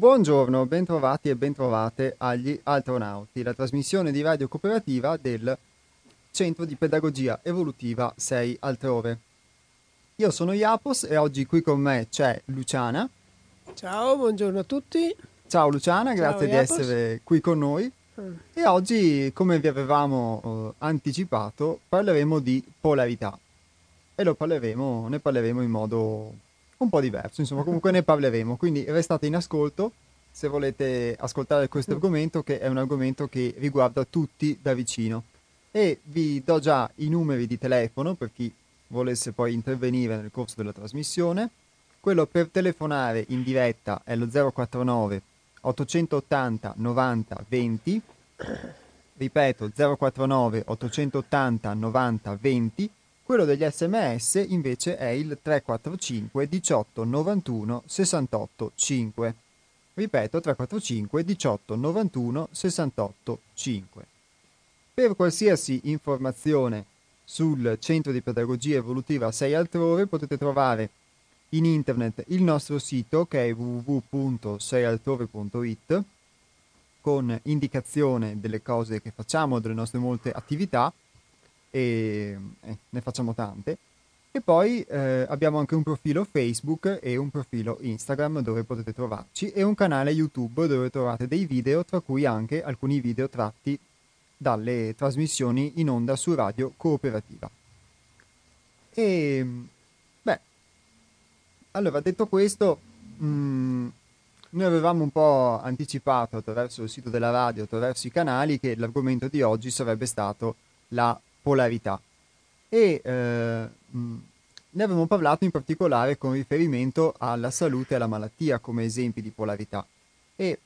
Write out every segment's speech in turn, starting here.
Buongiorno, bentrovati e bentrovate agli Altronauti, la trasmissione di radio cooperativa del Centro di Pedagogia Evolutiva 6 Altrove. Io sono Iapos e oggi qui con me c'è Luciana. Ciao, buongiorno a tutti. Ciao Luciana, grazie di Iapos. essere qui con noi. Mm. E oggi, come vi avevamo eh, anticipato, parleremo di polarità. E lo parleremo, ne parleremo in modo un po' diverso, insomma, comunque ne parleremo. Quindi restate in ascolto se volete ascoltare questo argomento, che è un argomento che riguarda tutti da vicino. E vi do già i numeri di telefono per chi volesse poi intervenire nel corso della trasmissione. Quello per telefonare in diretta è lo 049 880 90 20 ripeto 049 880 90 20 quello degli sms invece è il 345 18 91 68 5 ripeto 345 18 91 68 5 per qualsiasi informazione sul centro di pedagogia evolutiva 6 altrove potete trovare in internet il nostro sito che è www.seialtrove.it con indicazione delle cose che facciamo, delle nostre molte attività e eh, ne facciamo tante. E poi eh, abbiamo anche un profilo Facebook e un profilo Instagram dove potete trovarci e un canale YouTube dove trovate dei video, tra cui anche alcuni video tratti dalle trasmissioni in onda su Radio Cooperativa. E beh, allora detto questo, mh, noi avevamo un po' anticipato attraverso il sito della radio, attraverso i canali, che l'argomento di oggi sarebbe stato la polarità. E eh, mh, ne avevamo parlato in particolare con riferimento alla salute e alla malattia come esempi di polarità. E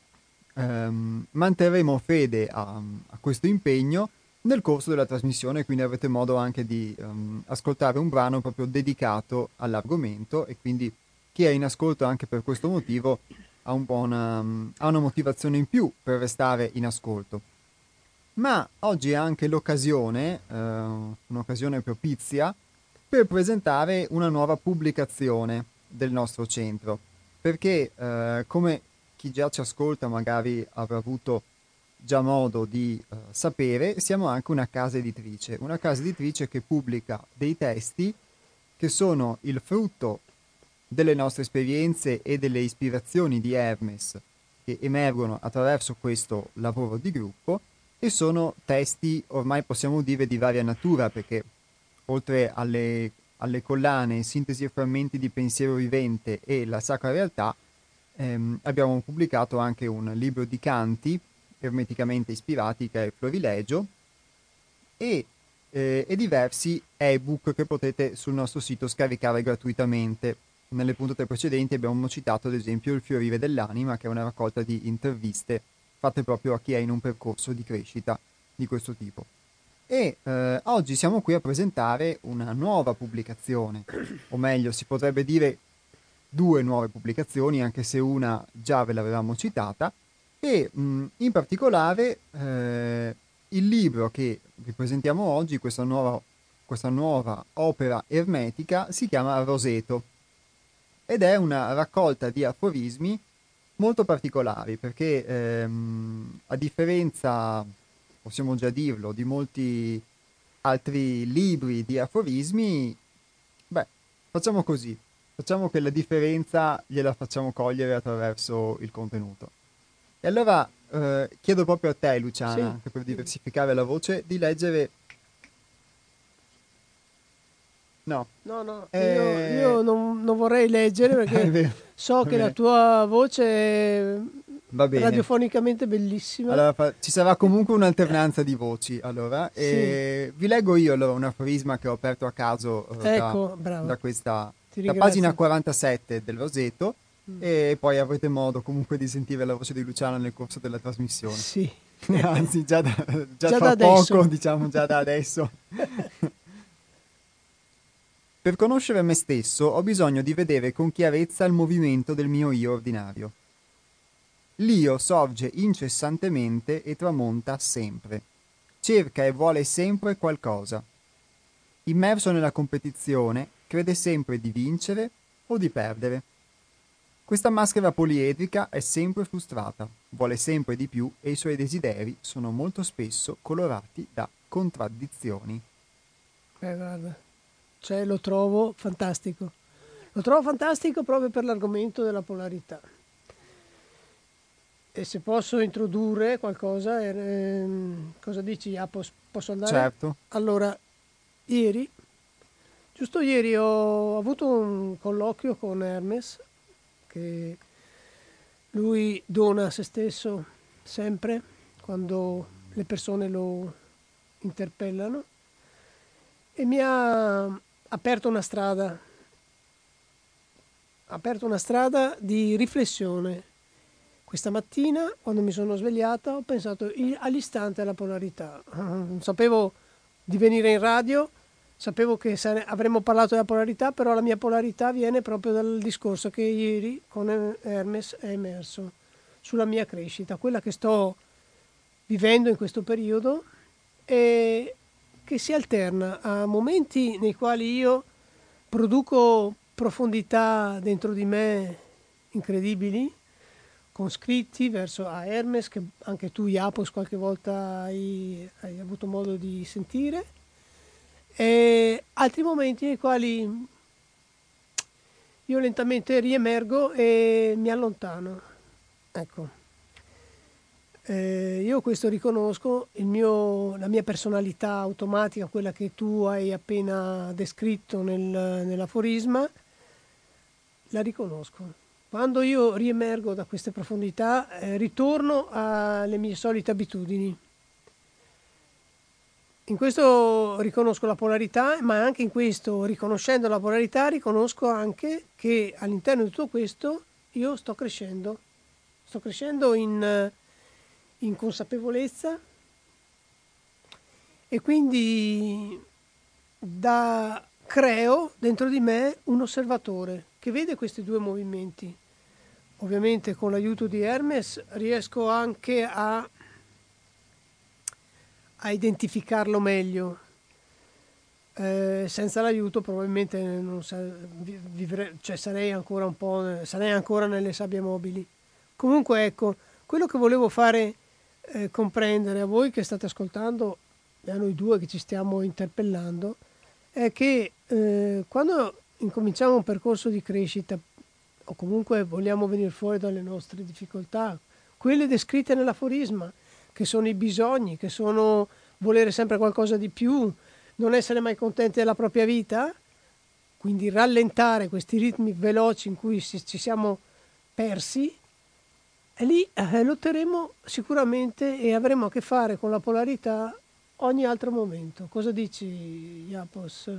ehm, manterremo fede a, a questo impegno nel corso della trasmissione, quindi avrete modo anche di ehm, ascoltare un brano proprio dedicato all'argomento e quindi chi è in ascolto anche per questo motivo ha un una, ha una motivazione in più per restare in ascolto. Ma oggi è anche l'occasione, eh, un'occasione propizia, per presentare una nuova pubblicazione del nostro centro, perché eh, come chi già ci ascolta magari avrà avuto già modo di eh, sapere, siamo anche una casa editrice, una casa editrice che pubblica dei testi che sono il frutto delle nostre esperienze e delle ispirazioni di Hermes che emergono attraverso questo lavoro di gruppo e sono testi ormai possiamo dire di varia natura perché oltre alle, alle collane Sintesi e frammenti di pensiero vivente e La sacra realtà ehm, abbiamo pubblicato anche un libro di canti ermeticamente ispirati che è Florilegio e, eh, e diversi ebook che potete sul nostro sito scaricare gratuitamente. Nelle puntate precedenti abbiamo citato ad esempio Il fiorire dell'anima, che è una raccolta di interviste fatte proprio a chi è in un percorso di crescita di questo tipo. E eh, oggi siamo qui a presentare una nuova pubblicazione, o meglio si potrebbe dire due nuove pubblicazioni, anche se una già ve l'avevamo citata, e mh, in particolare eh, il libro che vi presentiamo oggi, questa nuova, questa nuova opera ermetica, si chiama Roseto ed è una raccolta di aforismi molto particolari perché ehm, a differenza, possiamo già dirlo, di molti altri libri di aforismi, beh, facciamo così, facciamo che la differenza gliela facciamo cogliere attraverso il contenuto. E allora eh, chiedo proprio a te, Luciana, Sì. anche per diversificare la voce, di leggere... No, No, no, Eh, io, io non, non vorrei leggere perché so che la tua voce è radiofonicamente bellissima. Allora, ci sarà comunque un'alternanza di voci. Allora, e vi leggo io allora un aforisma che ho aperto a caso eh, da- Ecco, bravo. da, questa da pagina 47 del Roseto. Mm. E poi avrete modo comunque di sentire la voce di Luciana nel corso della trasmissione. Sì. Anzi, già da, già Già da poco, diciamo già da adesso. Per conoscere me stesso ho bisogno di vedere con chiarezza il movimento del mio io ordinario. L'io sorge incessantemente e tramonta sempre. Cerca e vuole sempre qualcosa. Immerso nella competizione, crede sempre di vincere o di perdere. Questa maschera poliedrica è sempre frustrata, vuole sempre di più e i suoi desideri sono molto spesso colorati da contraddizioni. Eh, guarda, cioè lo trovo fantastico. Lo trovo fantastico proprio per l'argomento della polarità. E se posso introdurre qualcosa, ehm, cosa dici Japo? Posso andare? Certo. Allora, ieri, giusto ieri ho avuto un colloquio con Hermes, che lui dona a se stesso sempre quando le persone lo interpellano e mi ha aperto una strada, aperto una strada di riflessione. Questa mattina, quando mi sono svegliata, ho pensato all'istante alla polarità. Sapevo di venire in radio, sapevo che avremmo parlato della polarità, però la mia polarità viene proprio dal discorso che ieri con Hermes è emerso sulla mia crescita, quella che sto vivendo in questo periodo e che si alterna a momenti nei quali io produco profondità dentro di me incredibili, con scritti verso a Hermes, che anche tu, Iapos, qualche volta hai, hai avuto modo di sentire, e altri momenti nei quali io lentamente riemergo e mi allontano. Ecco. Eh, io questo riconosco, mio, la mia personalità automatica, quella che tu hai appena descritto nel, nell'aforisma, la riconosco. Quando io riemergo da queste profondità, eh, ritorno alle mie solite abitudini. In questo riconosco la polarità, ma anche in questo, riconoscendo la polarità, riconosco anche che all'interno di tutto questo io sto crescendo. Sto crescendo in in consapevolezza e quindi da, creo dentro di me un osservatore che vede questi due movimenti. Ovviamente con l'aiuto di Hermes riesco anche a, a identificarlo meglio. Eh, senza l'aiuto probabilmente non sa, vivre, cioè sarei ancora un po' sarei ancora nelle sabbie mobili. Comunque ecco, quello che volevo fare eh, comprendere a voi che state ascoltando e a noi due che ci stiamo interpellando è che eh, quando incominciamo un percorso di crescita o comunque vogliamo venire fuori dalle nostre difficoltà, quelle descritte nell'aforisma, che sono i bisogni, che sono volere sempre qualcosa di più, non essere mai contenti della propria vita, quindi rallentare questi ritmi veloci in cui ci siamo persi, e lì eh, lotteremo sicuramente e avremo a che fare con la polarità ogni altro momento. Cosa dici, Iapos?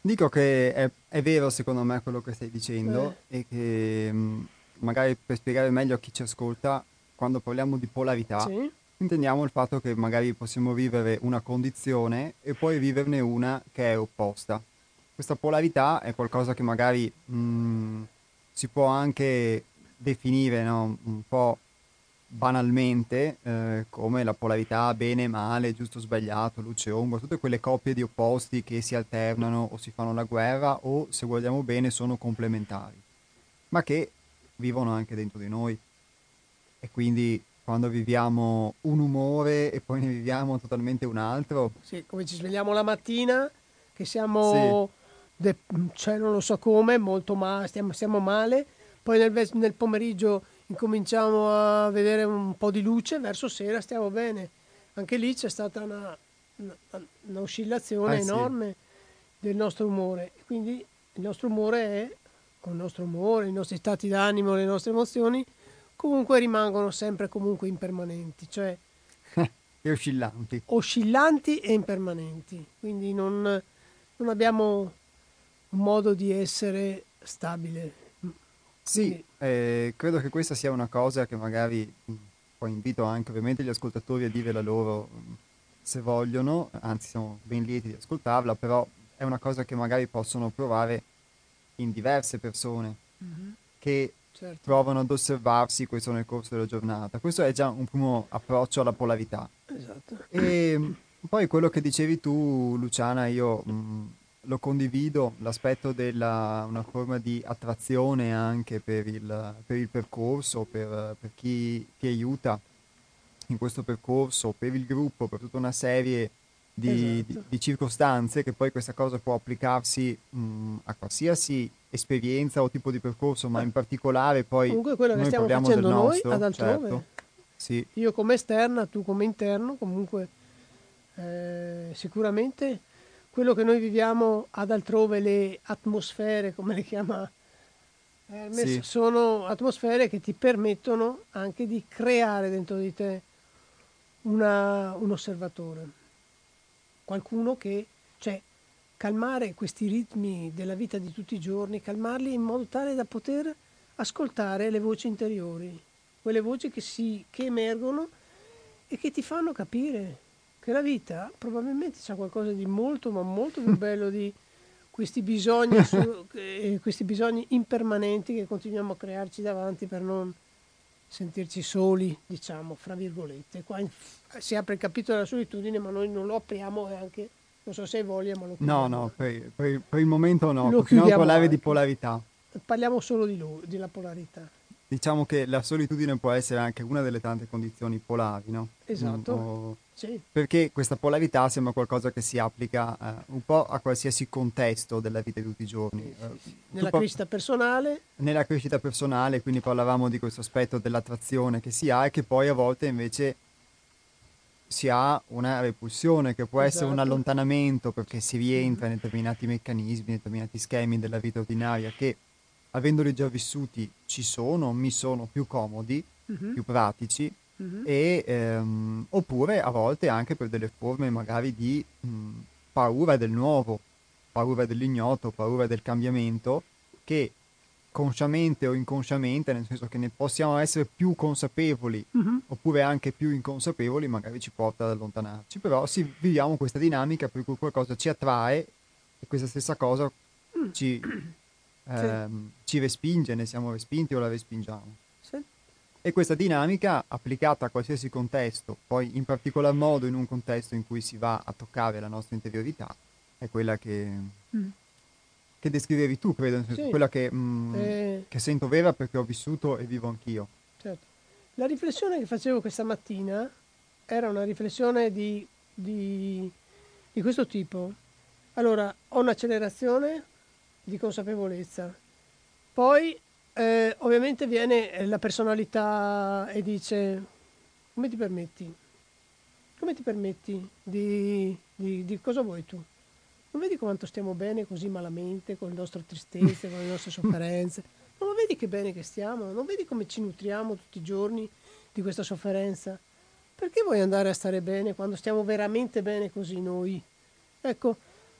Dico che è, è, vero secondo me quello che stai dicendo eh. e che mh, mm, magari per spiegare meglio a chi ci ascolta, quando parliamo di polarità, sì. intendiamo il fatto che magari possiamo vivere una condizione e poi viverne una che è opposta. Questa polarità è qualcosa che magari mh, mm, si può anche definire no, un po' banalmente eh, come la polarità bene, male, giusto, sbagliato, luce, ombra, tutte quelle coppie di opposti che si alternano o si fanno la guerra o, se guardiamo bene, sono complementari, ma che vivono anche dentro di noi. E quindi quando viviamo un umore e poi ne viviamo totalmente un altro. Sì, come ci svegliamo la mattina, che siamo, sì. de- cioè non lo so come, molto male, stiamo, stiamo male, poi nel, nel pomeriggio incominciamo a vedere un po' di luce, verso sera stiamo bene. Anche lì c'è stata una, una, una oscillazione ah, enorme sì. del nostro umore. Quindi il nostro umore è, con il nostro umore, i nostri stati d'animo, le nostre emozioni, comunque rimangono sempre comunque impermanenti, cioè e oscillanti. Oscillanti e impermanenti. Quindi non, non abbiamo un modo di essere stabile. Sì, eh, credo che questa sia una cosa che magari poi invito anche ovviamente gli ascoltatori a dire la loro se vogliono, anzi siamo ben lieti di ascoltarla, però è una cosa che magari possono provare in diverse persone mm-hmm. che certo. provano ad osservarsi questo nel corso della giornata. Questo è già un primo approccio alla polarità. Esatto. E mm, poi quello che dicevi tu, Luciana, io mh, lo condivido, l'aspetto della una forma di attrazione anche per il, per il percorso, per, per chi ti aiuta in questo percorso, per il gruppo, per tutta una serie di, Esatto. di- di circostanze che poi questa cosa può applicarsi mh, a qualsiasi esperienza o tipo di percorso, ma in particolare poi Comunque quello che stiamo facendo noi nostro, ad altrove. certo. Sì, Io come esterna, tu come interno, comunque eh, sicuramente quello che noi viviamo ad altrove, le atmosfere, come le chiama Hermes, Sì. sono atmosfere che ti permettono anche di creare dentro di te una- un osservatore, qualcuno che, cioè, calmare questi ritmi della vita di tutti i giorni, calmarli in modo tale da poter ascoltare le voci interiori, quelle voci che, si, che emergono e che ti fanno capire che la vita probabilmente c'è qualcosa di molto, ma molto più bello di questi bisogni, su- eh, questi bisogni impermanenti che continuiamo a crearci davanti per non sentirci soli, diciamo, fra virgolette. Qua in- si apre il capitolo della solitudine, ma noi non lo apriamo e anche, non so se hai voglia, ma lo no, chiudiamo. no, per, per- per il momento no, Lo continuiamo a parlare di anche. polarità. Parliamo solo di lui, della polarità. Diciamo che la solitudine può essere anche una delle tante condizioni polari, no? Esatto. Mm, o- Sì, perché questa polarità sembra qualcosa che si applica eh, un po' a qualsiasi contesto della vita di tutti i giorni. sì, Eh, sì. tu Nella po- crescita personale, nella crescita personale, quindi parlavamo di questo aspetto dell'attrazione che si ha e che poi a volte invece si ha una repulsione che può essere un Esatto. allontanamento perché si rientra in determinati meccanismi, in determinati schemi della vita ordinaria che avendoli già vissuti ci sono, mi sono più comodi, Mhm, più pratici mhm. e, ehm, oppure a volte anche per delle forme magari di mh, paura del nuovo, paura dell'ignoto, paura del cambiamento, che consciamente o inconsciamente, nel senso che ne possiamo essere più consapevoli Mhm. oppure anche più inconsapevoli, magari ci porta ad allontanarci. Però sì, viviamo questa dinamica per cui qualcosa ci attrae e questa stessa cosa ci, ehm, ci respinge, ne siamo respinti o la respingiamo. Sì. E questa dinamica applicata a qualsiasi contesto, poi in particolar modo in un contesto in cui si va a toccare la nostra interiorità, è quella che, Mm. che descrivevi tu, credo, Sì. quella che, mm, Eh, che sento vera perché ho vissuto e vivo anch'io. certo. La riflessione che facevo questa mattina era una riflessione di, di- di questo tipo. Allora, ho un'accelerazione di consapevolezza, poi eh, ovviamente viene eh, la personalità e dice, come ti permetti? Come ti permetti di, di- di cosa vuoi tu? Non vedi quanto stiamo bene così malamente, con le nostre tristezze, con le nostre sofferenze? Non vedi che bene che stiamo? Non vedi come ci nutriamo tutti i giorni di questa sofferenza? Perché vuoi andare a stare bene quando stiamo veramente bene così noi? Ecco,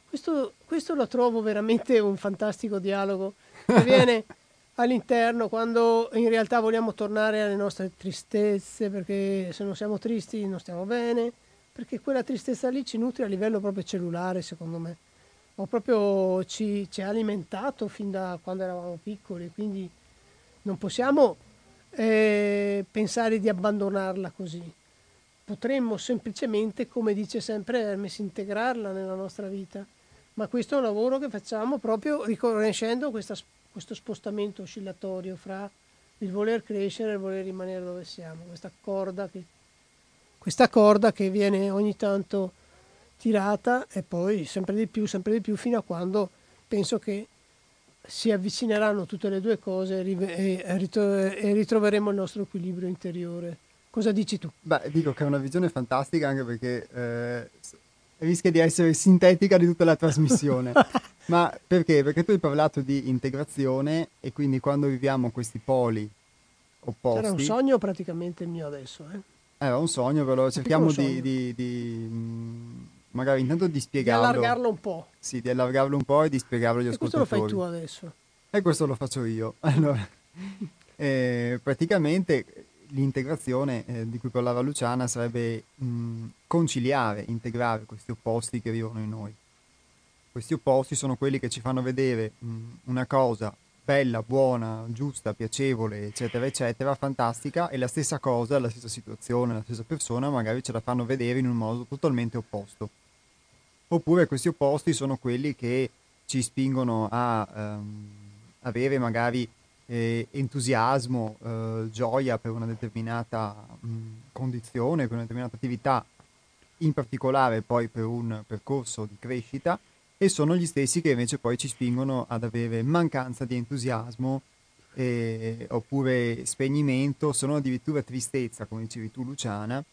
questo, questo lo trovo veramente un fantastico dialogo che avviene all'interno quando in realtà vogliamo tornare alle nostre tristezze, perché se non siamo tristi non stiamo bene, perché quella tristezza lì ci nutre a livello proprio cellulare, secondo me. O proprio ci, ci ha alimentato fin da quando eravamo piccoli, quindi non possiamo eh, pensare di abbandonarla così. Potremmo semplicemente, come dice sempre Hermes, integrarla nella nostra vita. Ma questo è un lavoro che facciamo proprio riconoscendo questa- questo spostamento oscillatorio fra il voler crescere e il voler rimanere dove siamo, questa corda che, questa corda che viene ogni tanto tirata e poi sempre di più, sempre di più, fino a quando penso che si avvicineranno tutte le due cose e ritroveremo il nostro equilibrio interiore. Cosa dici tu? Beh, dico che è una visione fantastica anche perché eh, rischia di essere sintetica di tutta la trasmissione. Ma perché? Perché tu hai parlato di integrazione e quindi quando viviamo questi poli opposti... Era un sogno praticamente il mio adesso. Eh? Era un sogno, però cerchiamo piccolo di, sogno. di- di, mm, magari intanto di Di spiegarlo. allargarlo un po'. Sì, di allargarlo un po' e di spiegarlo agli E questo lo fai ascoltatori. tu adesso. E questo lo faccio io. Allora, eh, praticamente l'integrazione eh, di cui parlava Luciana sarebbe mh, conciliare, integrare questi opposti che vivono in noi. Questi opposti sono quelli che ci fanno vedere mh, una cosa bella, buona, giusta, piacevole, eccetera, eccetera, fantastica, e la stessa cosa, la stessa situazione, la stessa persona magari ce la fanno vedere in un modo totalmente opposto. Oppure questi opposti sono quelli che ci spingono a ehm, avere magari eh, entusiasmo, eh, gioia per una determinata mh, condizione, per una determinata attività, in particolare poi per un percorso di crescita, e sono gli stessi che invece poi ci spingono ad avere mancanza di entusiasmo eh, oppure spegnimento, sono addirittura tristezza, come dicevi tu Luciana,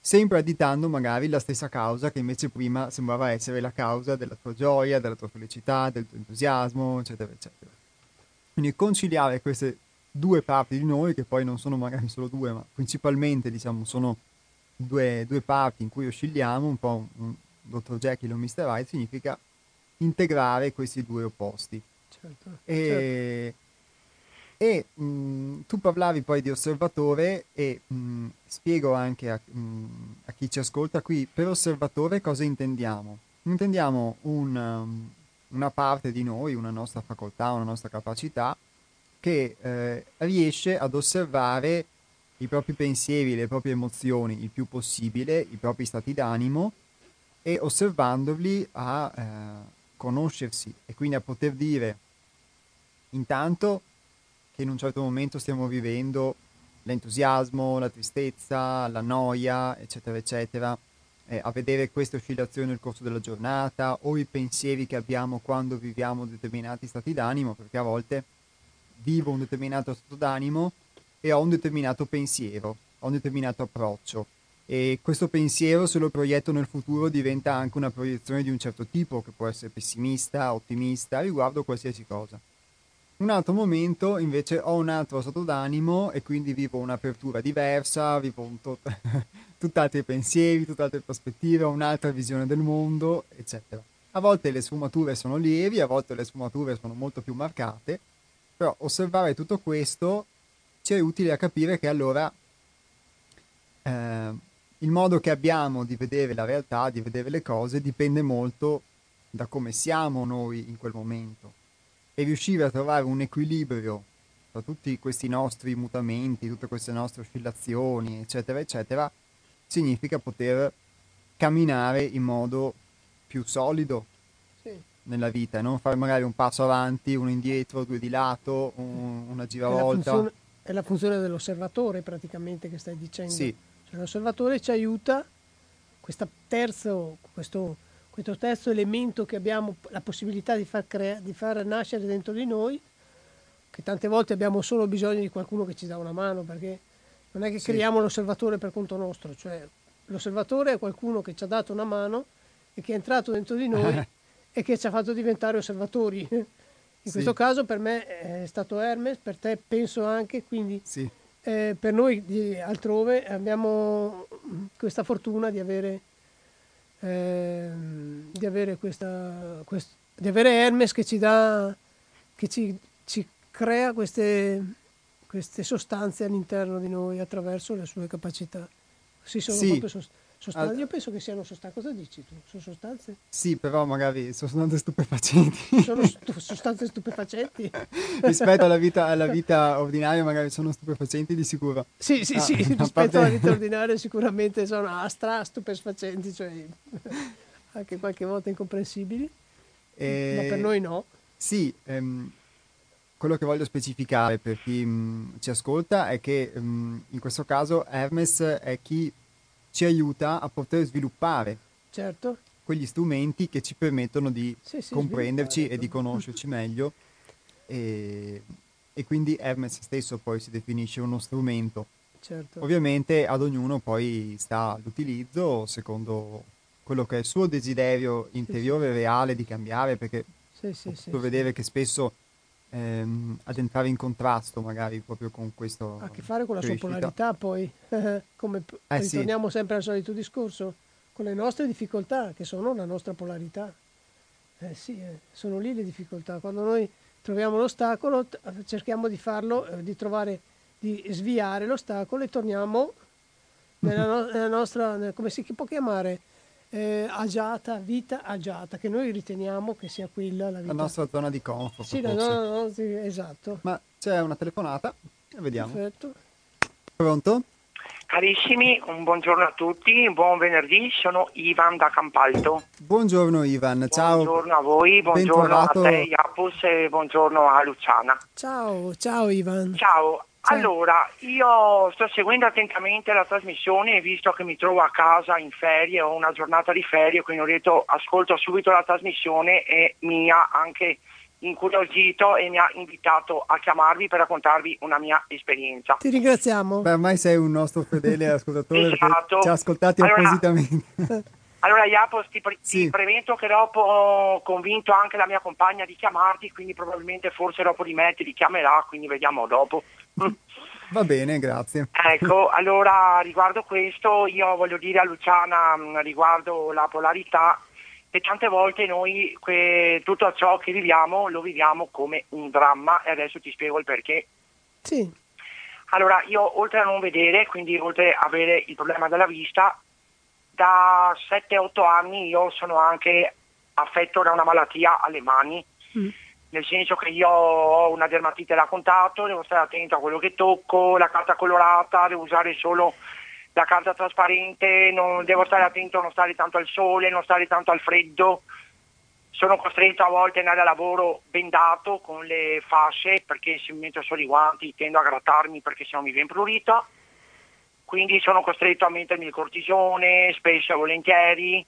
sempre additando magari la stessa causa che invece prima sembrava essere la causa della tua gioia, della tua felicità, del tuo entusiasmo, eccetera, eccetera. Quindi conciliare queste due parti di noi, che poi non sono magari solo due, ma principalmente diciamo sono due, due parti in cui oscilliamo, un po' un, un Dr. Jekyll o Mr. Hyde, significa integrare questi due opposti. Certo, e, certo. e mh, tu parlavi poi di osservatore e mh, spiego anche a, mh, a, chi ci ascolta qui, per osservatore cosa intendiamo? Intendiamo un, um, una parte di noi, una nostra facoltà, una nostra capacità che eh, riesce ad osservare i propri pensieri, le proprie emozioni il più possibile, i propri stati d'animo e osservandoli a eh, conoscersi e quindi a poter dire intanto che in un certo momento stiamo vivendo l'entusiasmo, la tristezza, la noia, eccetera, eccetera, eh, a vedere queste oscillazioni nel corso della giornata o i pensieri che abbiamo quando viviamo determinati stati d'animo, perché a volte vivo un determinato stato d'animo e ho un determinato pensiero, ho un determinato approccio e questo pensiero se lo proietto nel futuro diventa anche una proiezione di un certo tipo, che può essere pessimista, ottimista, riguardo qualsiasi cosa. Un altro momento invece ho un altro stato d'animo e quindi vivo un'apertura diversa, vivo tot- tutt'altri pensieri, tutt'altre prospettive, ho un'altra visione del mondo, eccetera. A volte le sfumature sono lievi, a volte le sfumature sono molto più marcate, però osservare tutto questo ci è utile a capire che allora eh, il modo che abbiamo di vedere la realtà, di vedere le cose, dipende molto da come siamo noi in quel momento. E riuscire a trovare un equilibrio tra tutti questi nostri mutamenti, tutte queste nostre oscillazioni, eccetera, eccetera, significa poter camminare in modo più solido sì. nella vita e non fare magari un passo avanti, uno indietro, due di lato, un, una giravolta. È la, funzione, è la funzione dell'osservatore praticamente che stai dicendo. Sì, L'osservatore ci aiuta, terzo, questo, questo, terzo elemento che abbiamo la possibilità di far, crea, di far nascere dentro di noi, che tante volte abbiamo solo bisogno di qualcuno che ci dà una mano, perché non è che sì. creiamo l'osservatore per conto nostro, cioè l'osservatore è qualcuno che ci ha dato una mano e che è entrato dentro di noi e che ci ha fatto diventare osservatori. In sì. questo caso per me è stato Hermes, per te penso anche, quindi sì. Eh, per noi altrove abbiamo questa fortuna di avere, eh, di avere, questa, quest, di avere Hermes che ci dà, che ci, ci crea queste, queste, sostanze all'interno di noi attraverso le sue capacità. Si sono sì. proprio sostanze Sostanze, io penso che siano sostanze, cosa dici tu? Sono sostanze? Sì, però magari sono sostanze stupefacenti. Sono stu- sostanze stupefacenti? rispetto alla vita, alla vita, ordinaria magari sono stupefacenti di sicuro. Sì, sì, ah, sì, rispetto parte... alla vita ordinaria sicuramente sono astra stupefacenti, cioè anche qualche volta incomprensibili, e... ma per noi no. Sì, ehm, quello che voglio specificare per chi mh, mm, ci ascolta è che mh, mm, in questo caso Hermes è chi ci aiuta a poter sviluppare certo. quegli strumenti che ci permettono di sì, sì, comprenderci e di conoscerci meglio e, e, quindi Hermes stesso poi si definisce uno strumento. Certo. Ovviamente ad ognuno poi sta l'utilizzo secondo quello che è il suo desiderio interiore sì, reale di cambiare perché sì, sì, vedere che spesso ehm, ad entrare in contrasto magari proprio con questo. Ha a che fare con la sua polarità poi, come eh, ritorniamo sì. sempre al solito discorso, con le nostre difficoltà che sono la nostra polarità. Eh sì, eh, sono lì le difficoltà. Quando noi troviamo l'ostacolo cerchiamo di farlo, eh, di trovare, di sviare l'ostacolo e torniamo nella, no- nella nostra, come si può chiamare? Eh, agiata, vita agiata, che noi riteniamo che sia quella la vita. La nostra zona di comfort. Sì, no, no, no, sì, esatto. Ma c'è una telefonata, vediamo. Perfetto. Pronto? Carissimi, un buongiorno a tutti, buon venerdì, sono Ivan da Campalto. Buongiorno Ivan, ciao. Buongiorno a voi, buongiorno Bentrovato. a te Iapus e buongiorno a Luciana. Ciao, ciao Ivan. Ciao, allora io sto seguendo attentamente la trasmissione visto che mi trovo a casa in ferie, ho una giornata di ferie, quindi ho detto ascolto subito la trasmissione e mi ha anche incuriosito e mi ha invitato a chiamarvi per raccontarvi una mia esperienza. Ti ringraziamo. Beh, ormai sei un nostro fedele ascoltatore Esatto. ci ha ascoltati Allora- appositamente. Allora Iapos ti, pre- Sì. ti premetto che dopo ho convinto anche la mia compagna di chiamarti, quindi probabilmente forse dopo di me ti richiamerà, quindi vediamo dopo. Va bene, grazie. Ecco, allora riguardo questo io voglio dire a Luciana mh, riguardo la polarità che tante volte noi que- tutto ciò che viviamo lo viviamo come un dramma e adesso ti spiego il perché. Sì, Allora, io oltre a non vedere, quindi oltre a avere il problema della vista, da 7-8 anni io sono anche affetto da una malattia alle mani, Mm. Nel senso che io ho una dermatite da contatto, devo stare attento a quello che tocco, la carta colorata, devo usare solo la carta trasparente, non- devo stare attento a non stare tanto al sole, non stare tanto al freddo. Sono costretto a volte ad andare a lavoro bendato con le fasce perché se mi metto solo i guanti tendo a grattarmi perché sennò mi viene prurito. Quindi sono costretto a mettermi il cortisone spesso e volentieri.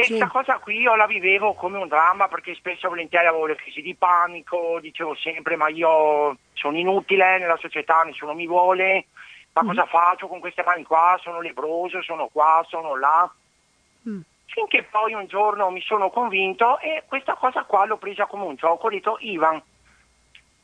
E Sì. questa cosa qui io la vivevo come un dramma perché spesso e volentieri avevo le crisi di panico, dicevo sempre ma io sono inutile nella società, nessuno mi vuole, ma cosa faccio con queste mani qua? Sono lebroso, sono qua, sono là. Mm. Finché poi un giorno mi sono convinto e questa cosa qua l'ho presa come un gioco, ho detto Ivan,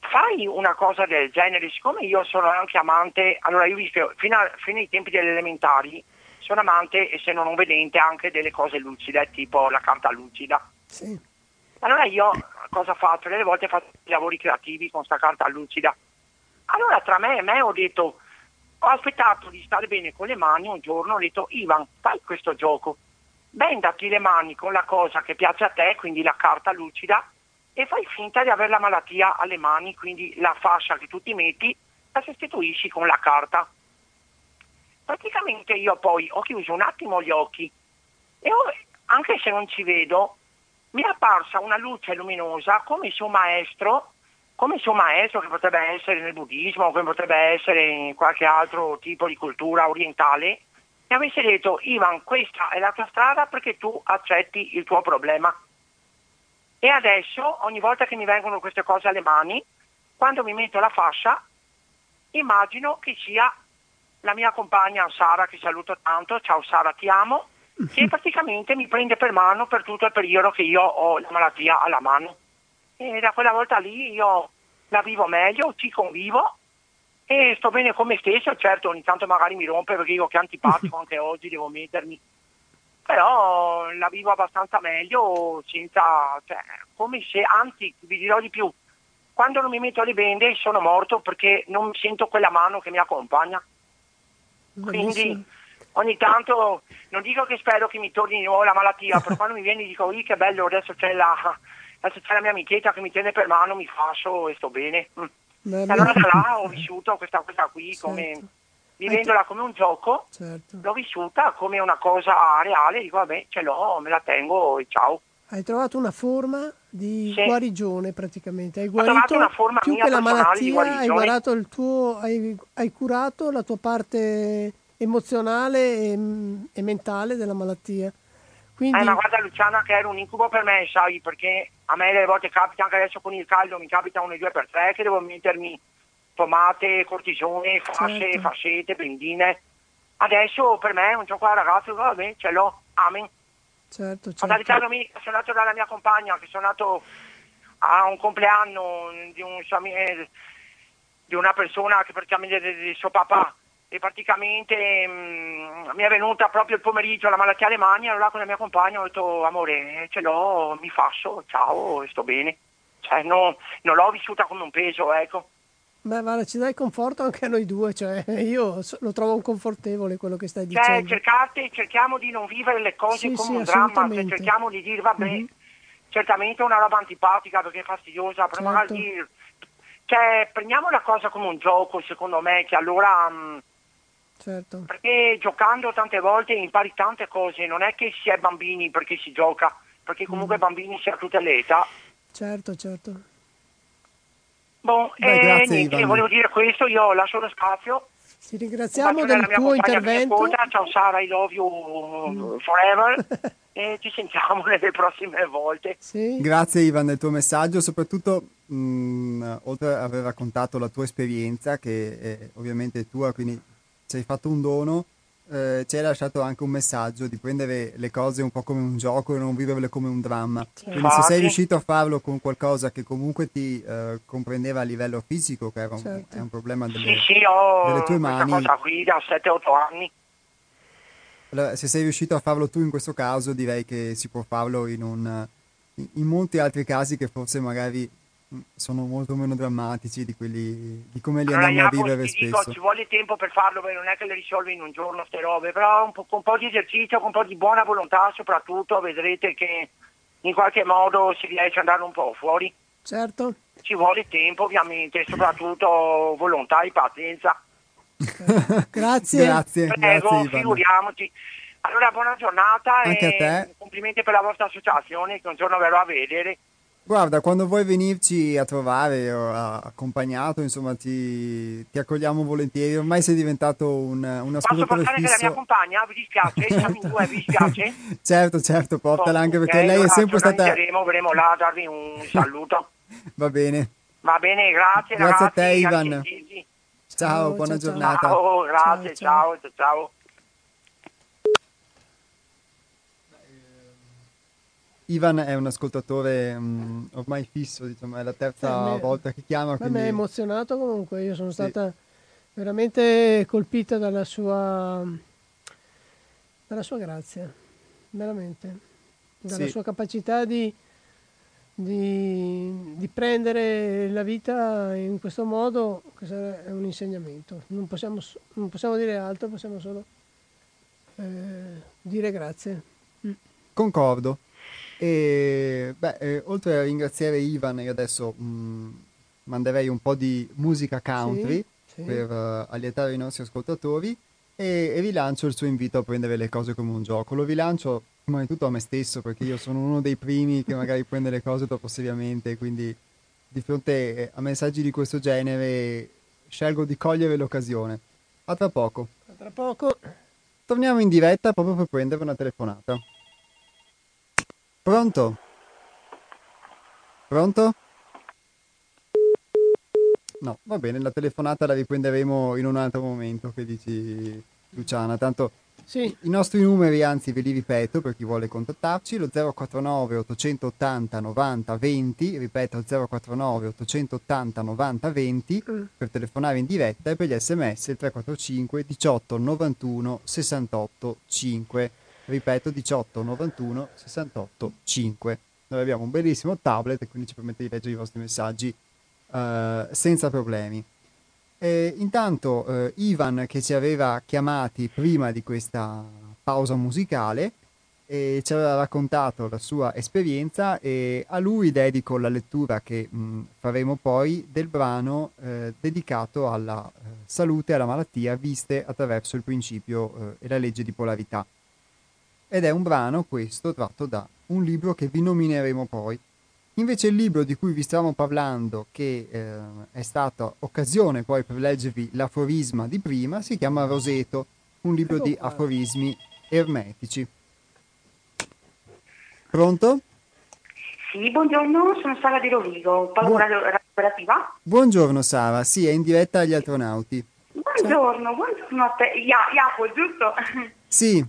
fai una cosa del genere, siccome io sono anche amante, allora io ho visto fino, a- fino ai tempi delle elementari, sono amante, essendo non vedente, anche delle cose lucide, tipo la carta lucida. sì. Allora io cosa faccio? Delle volte faccio i lavori creativi con sta carta lucida. Allora tra me e me ho detto, ho aspettato di stare bene con le mani, un giorno ho detto Ivan, fai questo gioco, bendati le mani con la cosa che piace a te, quindi la carta lucida, e fai finta di avere la malattia alle mani, quindi la fascia che tu ti metti la sostituisci con la carta. Praticamente io poi ho chiuso un attimo gli occhi e ho- anche se non ci vedo, mi è apparsa una luce luminosa come suo maestro, come suo maestro che potrebbe essere nel buddismo, come potrebbe essere in qualche altro tipo di cultura orientale, mi avesse detto Ivan questa è la tua strada perché tu accetti il tuo problema. E adesso ogni volta che mi vengono queste cose alle mani, quando mi metto la fascia, immagino che sia la mia compagna Sara, che saluto tanto, ciao Sara ti amo, che praticamente mi prende per mano per tutto il periodo che io ho la malattia alla mano. E da quella volta lì io la vivo meglio, ci convivo. E sto bene con me stesso, certo ogni tanto magari mi rompe perché io che antipatico anche oggi devo mettermi, però la vivo abbastanza meglio senza, cioè, come se, anzi vi dirò di più, quando non mi metto le bende sono morto perché non sento quella mano che mi accompagna. Quindi ogni tanto non dico che spero che mi torni di nuovo la malattia, però quando mi viene dico, "Ih, che bello, adesso c'è la, adesso c'è la mia amichetta che mi tiene per mano, mi fascio e sto bene. Mm. Beh, E allora da là ho vissuto questa cosa qui Certo. come vivendola come un gioco, certo. l'ho vissuta come una cosa reale, dico vabbè ce l'ho, me la tengo e ciao. Hai trovato una forma di Sì. guarigione praticamente. Hai guarito una forma più mia che la malattia, hai, guardato il tuo, hai, hai curato la tua parte emozionale e, e mentale della malattia. Quindi Eh, ma guarda Luciana che era un incubo per me, sai, perché a me delle volte capita anche adesso con il caldo, mi capita uno, due per tre che devo mettermi pomate, cortisone, fasce, Certo. fascette, bendine. Adesso per me è un gioco da ragazzo, vabbè, ce l'ho, amen. Certo, certo. domenica, sono andato dalla mia compagna, che sono andato a un compleanno di, un eh, di una persona che praticamente di, suo papà e praticamente mm, mi è venuta proprio il pomeriggio la malattia alle mani, allora con la mia compagna ho detto amore ce l'ho, mi fascio, ciao sto bene. Cioè, no- non l'ho vissuta come un peso, ecco. Beh, guarda, ci dai conforto anche a noi due, cioè io lo trovo confortevole quello che stai Cioè, dicendo. cercate, cerchiamo di non vivere le cose Sì, come sì, un dramma, cioè, cerchiamo di dire, vabbè, Mhm. certamente è una roba antipatica perché è fastidiosa, però Certo. magari cioè, prendiamo la cosa come un gioco, secondo me, che allora mh, Certo. Perché giocando tante volte impari tante cose, non è che si è bambini perché si gioca, perché comunque Mm. bambini si ha tutte le età. Certo, certo. Boh, Beh, eh, grazie, niente, Ivan. volevo dire questo, io lascio lo spazio. Ti ringraziamo del tuo intervento. Ciao Sara, I love you forever. e ci sentiamo nelle prossime volte. Sì, Grazie Ivan del tuo messaggio, soprattutto mh, oltre ad aver raccontato la tua esperienza, che è ovviamente tua, quindi ci hai fatto un dono, eh, ci hai lasciato anche un messaggio di prendere le cose un po' come un gioco e non viverle come un dramma. Quindi se sei riuscito a farlo con qualcosa che comunque ti eh, comprendeva a livello fisico, che era un, Certo. è un problema Sì, delle, sì, ho delle tue mani, cosa qui da 7-8 anni. allora, se sei riuscito a farlo tu in questo caso, direi che si può farlo in, un, in molti altri casi che forse magari mh, sono molto meno drammatici di quelli di come li Allora, andiamo a Jacopo, vivere ti dico, spesso. ci vuole tempo per farlo, perché non è che le risolvi in un giorno ste robe, però un po', con un po' di esercizio, con un po' di buona volontà soprattutto, vedrete che in qualche modo si riesce ad andare un po' fuori. certo. Ci vuole tempo ovviamente, soprattutto volontà e pazienza. Grazie. Grazie, Prego, grazie figuriamoci. Allora, buona giornata Anche e a te. complimenti per la vostra associazione che un giorno verrò a vedere. Guarda, quando vuoi venirci a trovare o a- accompagnato, insomma, ti, ti accogliamo volentieri. Ormai sei diventato un, un Posso ascoltatore portare anche la mia compagna? Vi dispiace? Siamo in due, vi dispiace? certo, certo, portala anche perché lei è sempre stata... verremo là a darvi un saluto. Va bene. Va bene, grazie Grazie a ragazzi. te, Ivan. Ciao, Ciao, buona ciao. giornata. Ciao, grazie, Ciao, ciao, ciao. Ivan è un ascoltatore mh, ormai fisso, diciamo, è la terza Eh, me- volta che chiama, Ma mi quindi ha emozionato comunque, io sono Sì. stata veramente colpita dalla sua, dalla sua grazia, veramente, dalla Sì. sua capacità di, di, di prendere la vita in questo modo, questo è un insegnamento, non possiamo, non possiamo dire altro, possiamo solo eh, dire grazie. concordo. E beh, eh, oltre a ringraziare Ivan, io adesso mh, manderei un po' di musica country Sì, sì. per eh, allietare i nostri ascoltatori e, e rilancio il suo invito a prendere le cose come un gioco. Lo rilancio prima di tutto a me stesso perché io sono uno dei primi che magari prende le cose troppo seriamente, quindi di fronte eh, a messaggi di questo genere scelgo di cogliere l'occasione. A tra poco. Tra poco, Torniamo in diretta proprio per prendere una telefonata. Pronto? Pronto? No, va bene, la telefonata la riprenderemo in un altro momento, che dici Luciana. Tanto sì, i nostri numeri, anzi ve li ripeto per chi vuole contattarci, lo 049 880 90 20, ripeto 049 880 90 20 Mm. per telefonare in diretta e per gli sms il 345 18 91 68 5, ripeto 18 91 68 5. Noi abbiamo un bellissimo tablet e quindi ci permette di leggere i vostri messaggi eh, senza problemi. E intanto eh, Ivan che ci aveva chiamati prima di questa pausa musicale e ci aveva raccontato la sua esperienza e a lui dedico la lettura che mh, faremo poi del brano eh, dedicato alla eh, salute e alla malattia viste attraverso il principio eh, e la legge di polarità. Ed è un brano questo tratto da un libro che vi nomineremo poi. Invece il libro di cui vi stavamo parlando, che eh, è stata occasione poi per leggervi l'aforisma di prima, si chiama Roseto, un libro di aforismi ermetici. Pronto? Sì, buongiorno, sono Sara di Rovigo, paura cooperativa. Buongiorno Sara, sì, è in diretta agli astronauti. Buongiorno, buongiorno a te. Ia- Iapo, giusto? Sì,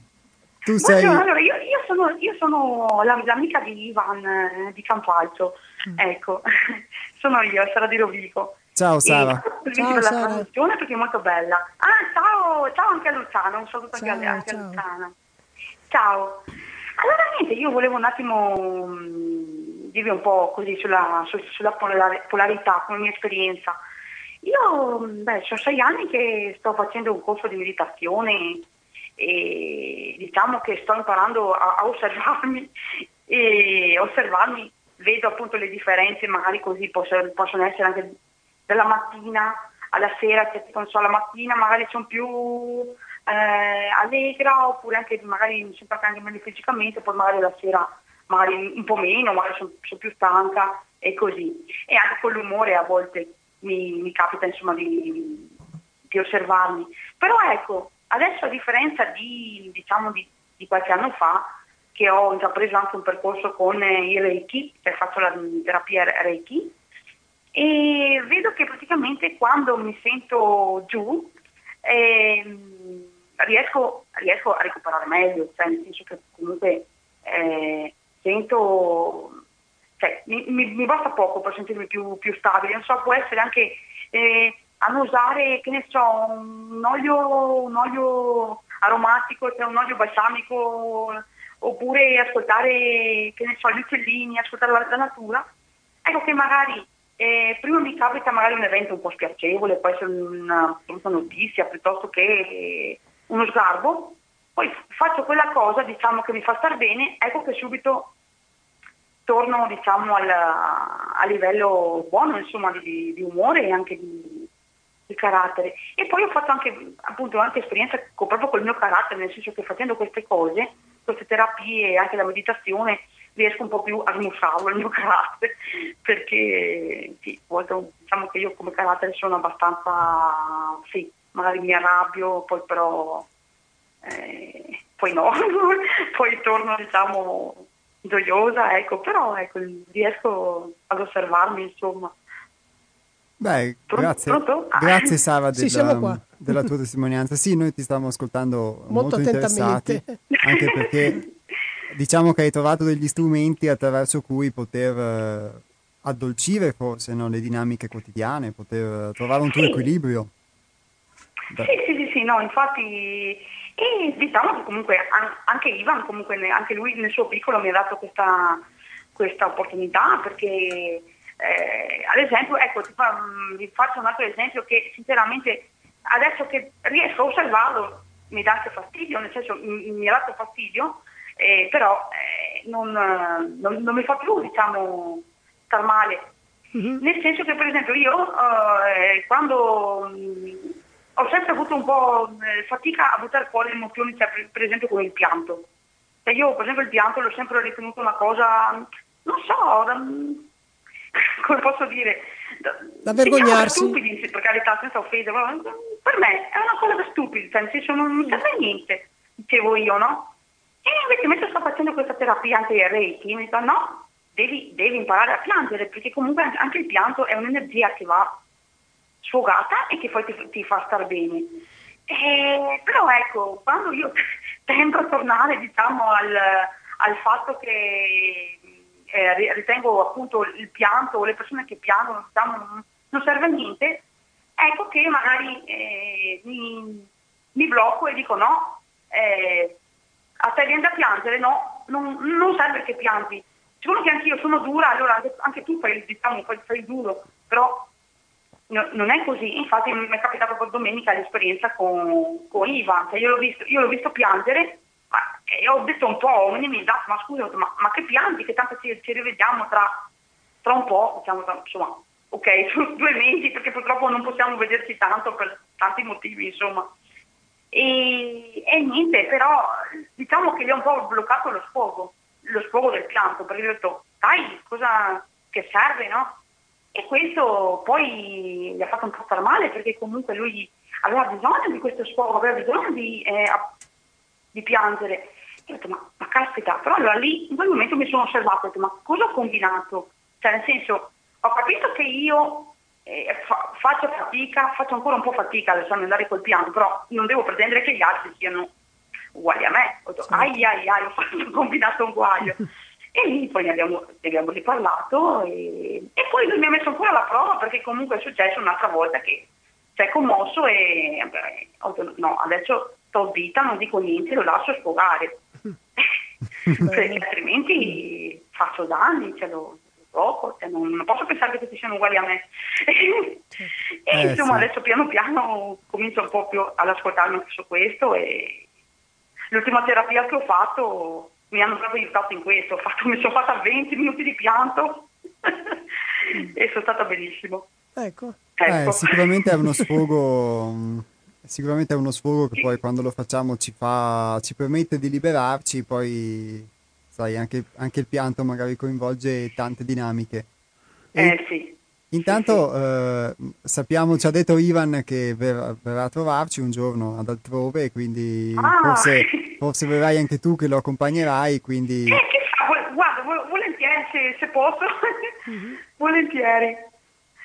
tu sei... Buongiorno, allora io, io sono, io sono la- l'amica di Ivan eh, di Campalto, ecco, sono io, Sara di Rovigo. Ciao Sara. E Ciao, per la trasmissione perché è molto bella. Ah, ciao, ciao anche a Luciano, un saluto anche a- Ciao, anche a ciao. Luciano. Ciao. Allora niente, io volevo un attimo mh, dirvi un po' così sulla, su- sulla polarità, come mia esperienza. Io, mh, beh, sono sei anni che sto facendo un corso di meditazione e diciamo che sto imparando a, a osservarmi e osservarmi, vedo appunto le differenze, magari così posso- possono essere anche dalla mattina alla sera, che non so, la mattina magari sono più eh, allegra oppure anche magari mi sento anche meglio fisicamente, poi magari la sera magari un po' meno, magari sono, sono più stanca e così. E anche con l'umore a volte mi, mi capita insomma di, di, osservarmi. Però ecco, adesso a differenza di, diciamo, di, di qualche anno fa, che ho intrapreso anche un percorso con il Reiki, cioè faccio la terapia Reiki, e vedo che praticamente quando mi sento giù eh, riesco, riesco, a recuperare meglio, cioè nel senso che comunque eh, sento, cioè, mi, mi, mi, basta poco per sentirmi più, più, stabile, non so, può essere anche eh, annusare, che ne so, un olio, un olio aromatico, cioè un olio balsamico, oppure ascoltare, che ne so, gli uccellini, ascoltare la, la natura, ecco che magari eh, prima mi capita magari un evento un po' spiacevole, può essere una brutta notizia piuttosto che eh, uno sgarbo, poi faccio quella cosa diciamo, che mi fa star bene, ecco che subito torno diciamo, al, a livello buono insomma, di, di, umore e anche di, di, carattere. E poi ho fatto anche, appunto, anche esperienza con, proprio col mio carattere, nel senso che facendo queste cose, queste terapie e anche la meditazione, riesco un po' più a smussarlo il mio carattere, perché sì, diciamo che io come carattere sono abbastanza, sì, magari mi arrabbio, poi però, eh, poi no, poi torno diciamo gioiosa, ecco, però ecco, riesco ad osservarmi, insomma. Beh, grazie, Pronto? grazie Sara della, sì, della, tua testimonianza. Sì, noi ti stiamo ascoltando molto, molto interessati, anche perché diciamo che hai trovato degli strumenti attraverso cui poter eh, addolcire forse no, le dinamiche quotidiane, poter trovare un tuo sì. equilibrio. Sì, sì, sì, sì, no, infatti e diciamo che comunque anche Ivan, comunque anche lui nel suo piccolo mi ha dato questa, questa opportunità perché eh, ad esempio, ecco, ti fa, vi faccio un altro esempio che sinceramente adesso che riesco a osservarlo mi dà anche fastidio, nel senso mi, mi ha dato fastidio, eh, però eh, non, non, non, mi fa più diciamo star male. Mm-hmm. Nel senso che per esempio io eh, quando ho sempre avuto un po' eh, fatica a buttare fuori le emozioni, cioè, per, per, esempio con il pianto. Cioè io per esempio il pianto l'ho sempre ritenuto una cosa, non so, da, come posso dire, da, vergognarsi. Stupidi, per carità, senza offesa, per me è una cosa da stupidi, cioè nel senso non serve a niente, dicevo io, no? E invece mentre sto facendo questa terapia anche il Reiki, mi dico no, devi, devi imparare a piangere, perché comunque anche il pianto è un'energia che va sfogata e che poi ti, ti fa star bene. Eh, però ecco, quando io tendo a tornare diciamo, al, al fatto che eh, ritengo appunto il pianto o le persone che piangono non, serve a niente, ecco che magari eh, mi, mi, blocco e dico no, eh, a te viene da piangere, no, non, non serve che piangi. Siccome che anche io sono dura, allora anche, anche tu fai, diciamo, fai, fai duro, però No, non è così, infatti mi è capitato proprio domenica l'esperienza con, con Ivan, cioè io, l'ho visto, io l'ho visto piangere ma, e ho detto un po', mi mi dato, ma scusa, ma, ma, che pianti, che tanto ci, ci rivediamo tra, tra, un po', diciamo, insomma, ok, su due mesi, perché purtroppo non possiamo vederci tanto per tanti motivi, insomma. E, e niente, però diciamo che gli ho un po' bloccato lo sfogo, lo sfogo del pianto, perché gli ho detto, dai, cosa che serve, no? E questo poi gli ha fatto un po' star male perché comunque lui aveva bisogno di questo sfogo, aveva bisogno di, eh, di piangere. E ho detto, ma, ma, caspita, però allora lì in quel momento mi sono osservato, ho detto, ma cosa ho combinato? Cioè nel senso, ho capito che io eh, fa, faccio fatica, faccio ancora un po' fatica a lasciarmi andare col piano, però non devo pretendere che gli altri siano uguali a me. Ho detto, sì. ai ai ai, ho fatto un combinato un guaio. E lì poi ne abbiamo, ne abbiamo riparlato e, e, poi lui mi ha messo ancora alla prova perché comunque è successo un'altra volta che si è commosso e beh, no, adesso sto zitta, non dico niente, lo lascio sfogare. perché altrimenti faccio danni, ce l'ho poco, cioè non, non, posso pensare che tutti siano uguali a me. e eh, insomma sì. adesso piano piano comincio un po' più ad ascoltarmi anche su questo e l'ultima terapia che ho fatto mi hanno proprio aiutato in questo, fatto, mi sono fatta 20 minuti di pianto e sono stata benissimo. Ecco, Ecco. Eh, sicuramente è uno sfogo, mm, sicuramente è uno sfogo che Sì. poi quando lo facciamo ci fa, ci permette di liberarci, poi sai, anche, anche il pianto magari coinvolge tante dinamiche. E Eh sì. intanto eh, sappiamo, ci ha detto Ivan che verrà, verrà a trovarci un giorno ad altrove, quindi Ah. forse, forse verrai anche tu che lo accompagnerai, quindi... Eh, chissà, gu- guarda, vo- volentieri se, se posso, volentieri.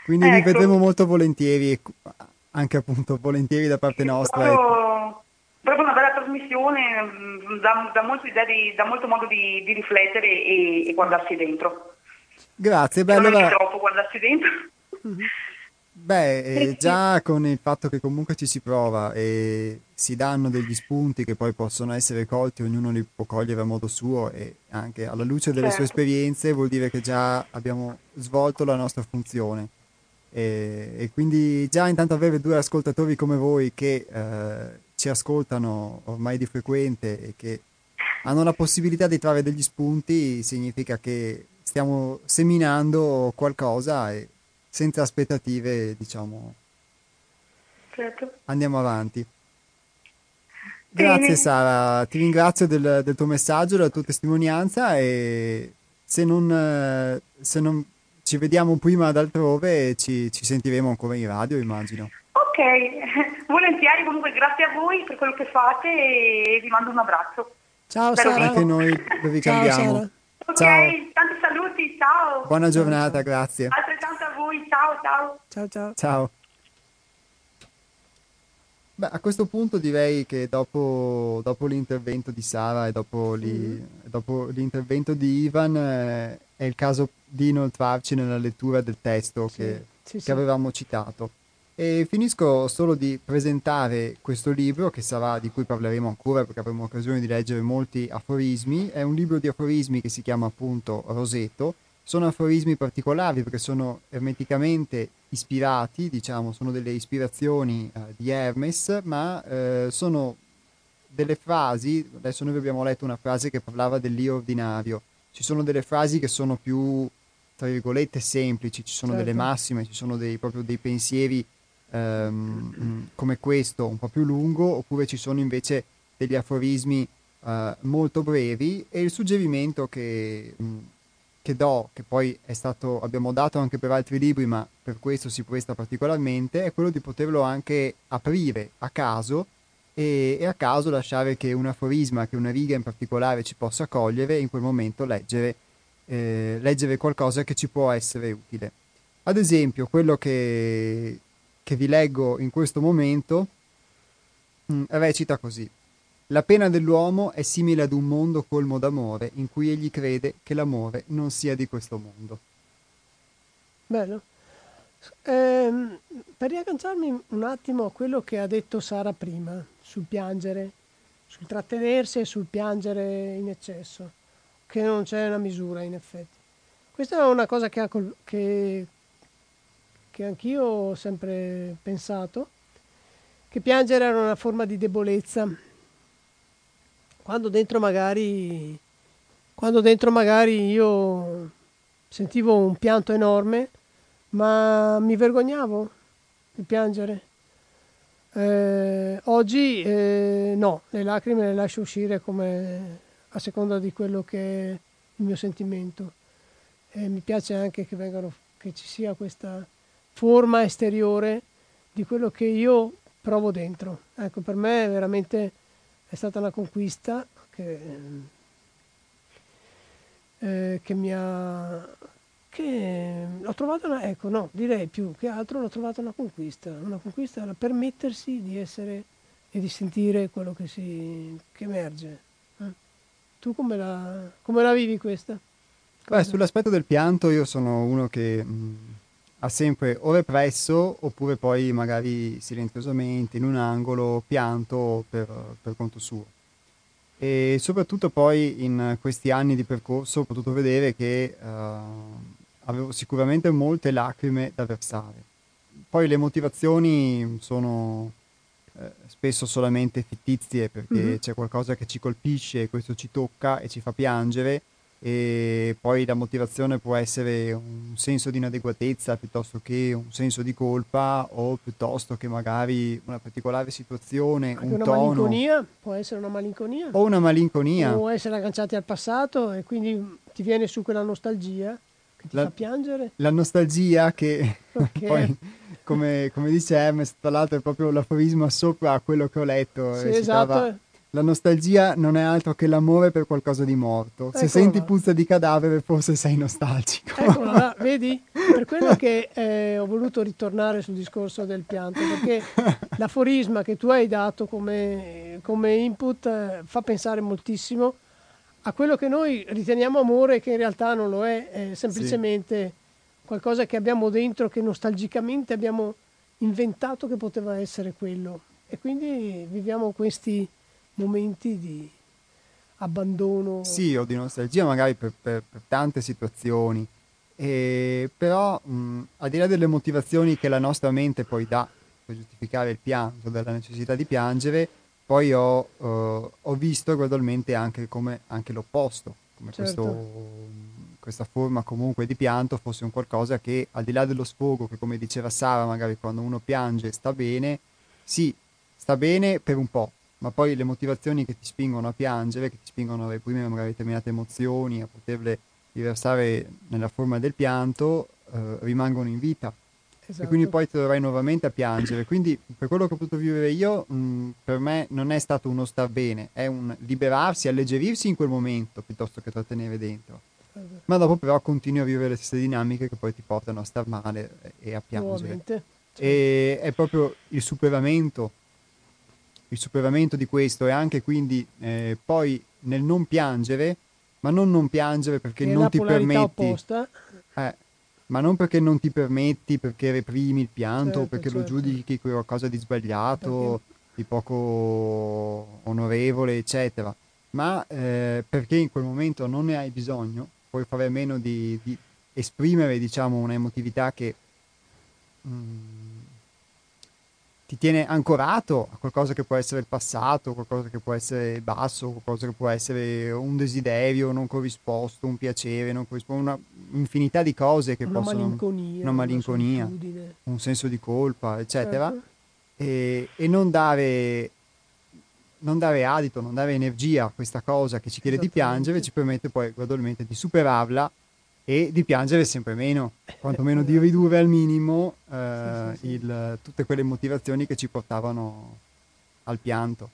Quindi vi Ecco. vedremo molto volentieri, anche appunto volentieri da parte nostra. Proprio, proprio una bella trasmissione, mm, dà, dà molto, di- dà molto modo di, di riflettere e, e guardarsi dentro. Grazie, beh, non è troppo guardarsi dentro. beh, eh, già con il fatto che comunque ci si prova e si danno degli spunti che poi possono essere colti, ognuno li può cogliere a modo suo e anche alla luce delle sue Certo. esperienze vuol dire che già abbiamo svolto la nostra funzione. E, e quindi già intanto avere due ascoltatori come voi che eh, ci ascoltano ormai di frequente e che hanno la possibilità di trarre degli spunti significa che stiamo seminando qualcosa e senza aspettative, diciamo, Certo. andiamo avanti. Grazie Bene. Sara, ti ringrazio del, del tuo messaggio, della tua testimonianza e se non, se non ci vediamo prima ad altrove ci, ci sentiremo ancora in radio, immagino. Ok, volentieri, comunque grazie a voi per quello che fate e vi mando un abbraccio. Ciao Spero Sara. Anche noi vi Ciao ricambiamo. Sara. Ok, Ciao, tanti saluti, ciao. buona giornata, grazie. Altrettanto a voi, ciao ciao. Ciao ciao. Ciao. Beh, a questo punto direi che dopo, dopo l'intervento di Sara e dopo, li- dopo l'intervento di Ivan eh, è il caso di inoltrarci nella lettura del testo Sì, che, sì, che avevamo citato. E finisco solo di presentare questo libro che sarà, di cui parleremo ancora perché avremo occasione di leggere molti aforismi. È un libro di aforismi che si chiama appunto Roseto. Sono aforismi particolari perché sono ermeticamente ispirati, diciamo, sono delle ispirazioni eh, di Hermes, ma eh, sono delle frasi, adesso noi abbiamo letto una frase che parlava dell'io ordinario, ci sono delle frasi che sono più, tra virgolette, semplici, ci sono delle Certo. massime, ci sono dei, proprio dei pensieri ehm, come questo, un po' più lungo, oppure ci sono invece degli aforismi eh, molto brevi e il suggerimento che, mm, che do, che poi è stato, abbiamo dato anche per altri libri, ma per questo si presta particolarmente, è quello di poterlo anche aprire a caso e, e a caso lasciare che un aforisma, che una riga in particolare ci possa cogliere e in quel momento leggere, eh, leggere qualcosa che ci può essere utile. Ad esempio, quello che, che vi leggo in questo momento mm, recita così. La pena dell'uomo è simile ad un mondo colmo d'amore in cui egli crede che l'amore non sia di questo mondo. Bello. Ehm, per riagganciarmi un attimo a quello che ha detto Sara prima sul piangere, sul trattenersi e sul piangere in eccesso, che non c'è una misura in effetti. Questa è una cosa che, col- che, che anch'io ho sempre pensato, che piangere era una forma di debolezza. Quando dentro magari, quando dentro magari io sentivo un pianto enorme, ma mi vergognavo di piangere. Eh, oggi eh, no, le lacrime le lascio uscire come a seconda di quello che è il mio sentimento. E mi piace anche che, vengano, che ci sia questa forma esteriore di quello che io provo dentro. Ecco, per me veramente è stata una conquista che, eh, che mi ha che l'ho trovata una, ecco no direi più che altro l'ho trovata una conquista una conquista era permettersi di essere e di sentire quello che si che emerge eh? tu come la, come la vivi questa Beh, sull'aspetto del pianto io sono uno che mh, ha sempre o represso oppure poi magari silenziosamente in un angolo pianto per, per conto suo. E soprattutto poi in questi anni di percorso ho potuto vedere che eh, avevo sicuramente molte lacrime da versare. Poi le motivazioni sono eh, spesso solamente fittizie perché Mhm. c'è qualcosa che ci colpisce, questo ci tocca e ci fa piangere e poi la motivazione può essere un senso di inadeguatezza piuttosto che un senso di colpa o piuttosto che magari una particolare situazione, Anche un una tono malinconia, può essere una malinconia. o una malinconia. O essere agganciati al passato e quindi ti viene su quella nostalgia che ti La- fa piangere. La nostalgia che Ok. poi, come, come dice Hermes, tra l'altro è proprio l'aforisma sopra quello che ho letto. Sì, eh, citava, esatto. La nostalgia non è altro che l'amore per qualcosa di morto. Se Eccola senti là. puzza di cadavere, forse sei nostalgico. Eccola là, vedi? Per quello che eh, ho voluto ritornare sul discorso del pianto, perché l'aforisma che tu hai dato come, come input eh, fa pensare moltissimo a quello che noi riteniamo amore, che in realtà non lo è, è semplicemente qualcosa che abbiamo dentro, che nostalgicamente abbiamo inventato che poteva essere quello. E quindi viviamo questi momenti di abbandono. Sì, o di nostalgia magari per, per- per tante situazioni, E però mh, al di là delle motivazioni che la nostra mente poi dà per giustificare il pianto, della necessità di piangere, poi ho, eh, ho visto gradualmente anche come anche l'opposto, come Certo. questo- questa forma comunque di pianto fosse un qualcosa che al di là dello sfogo, che come diceva Sara, magari quando uno piange sta bene, sì, sta bene per un po', ma poi le motivazioni che ti spingono a piangere, che ti spingono a reprimere magari determinate emozioni, a poterle riversare nella forma del pianto, eh, rimangono in vita. Esatto. E quindi poi ti dovrai nuovamente a piangere. Quindi per quello che ho potuto vivere io, mh, per me non è stato uno star bene, è un liberarsi, alleggerirsi in quel momento piuttosto che trattenere dentro. Ma dopo però continui a vivere le stesse dinamiche che poi ti portano a star male e a piangere. Nuovamente. E è proprio il superamento, il superamento di questo e anche quindi eh, poi nel non piangere, ma non non piangere perché è non ti permetti, opposta. eh, ma non perché non ti permetti, perché reprimi il pianto, Certo, perché lo certo. giudichi qualcosa di sbagliato, di poco onorevole, eccetera, ma eh, perché in quel momento non ne hai bisogno, puoi fare a meno di, di esprimere, diciamo, un'emotività che mm, ti tiene ancorato a qualcosa che può essere il passato, qualcosa che può essere basso, qualcosa che può essere un desiderio non corrisposto, un piacere non corrisposto, una infinità di cose che una possono malinconia, una malinconia, solitudine. un senso di colpa, eccetera, Certo. e, e non dare non dare adito, non dare energia a questa cosa che ci chiede di piangere, ci permette poi gradualmente di superarla e di piangere sempre meno, quantomeno di ridurre al minimo eh, Sì, sì, sì. il- tutte quelle motivazioni che ci portavano al pianto.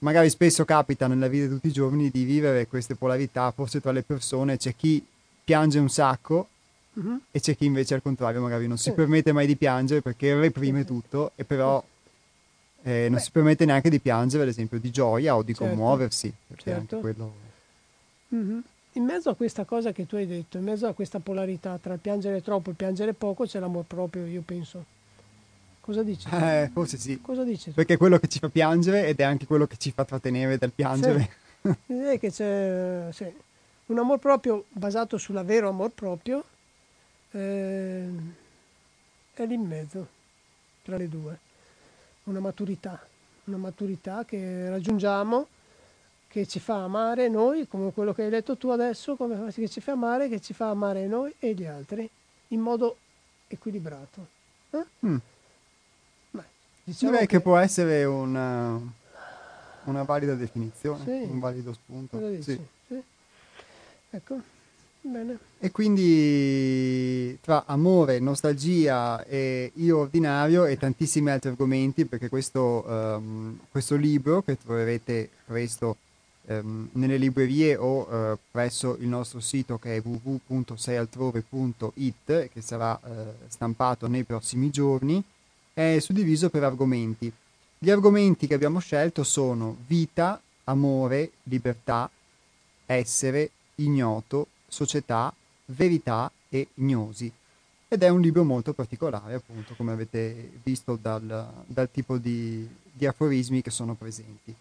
Magari spesso capita nella vita di tutti i giorni di vivere queste polarità, forse tra le persone c'è chi piange un sacco Mhm. e c'è chi invece al contrario magari non si permette mai di piangere perché reprime tutto e però eh, non Beh. si permette neanche di piangere ad esempio di gioia o di Certo. commuoversi perché Certo. anche quello Mhm. In mezzo a questa cosa che tu hai detto, in mezzo a questa polarità tra il piangere troppo e il piangere poco, c'è l'amor proprio, io penso. Cosa dici? eh, forse sì Cosa dici? perché è quello che ci fa piangere ed è anche quello che ci fa trattenere dal piangere Direi che c'è sì, un amor proprio basato sulla vero amor proprio eh, è lì in mezzo tra le due. Una maturità, una maturità che raggiungiamo, che ci fa amare noi, come quello che hai detto tu adesso, come che ci fa amare, che ci fa amare noi e gli altri in modo equilibrato. Eh? Mm. Beh, diciamo direi che... può essere una, una valida definizione Sì. un valido spunto sì. Sì. Ecco, bene. E quindi tra amore, nostalgia e io ordinario e tantissimi altri argomenti, perché questo, ehm, questo libro che troverete presto ehm, nelle librerie o eh, presso il nostro sito che è www.seialtrove.it che sarà eh, stampato nei prossimi giorni, è suddiviso per argomenti. Gli argomenti che abbiamo scelto sono vita, amore, libertà, essere, ignoto, società, verità e gnosi. Ed è un libro molto particolare, appunto, come avete visto dal, dal tipo di, di aforismi che sono presenti.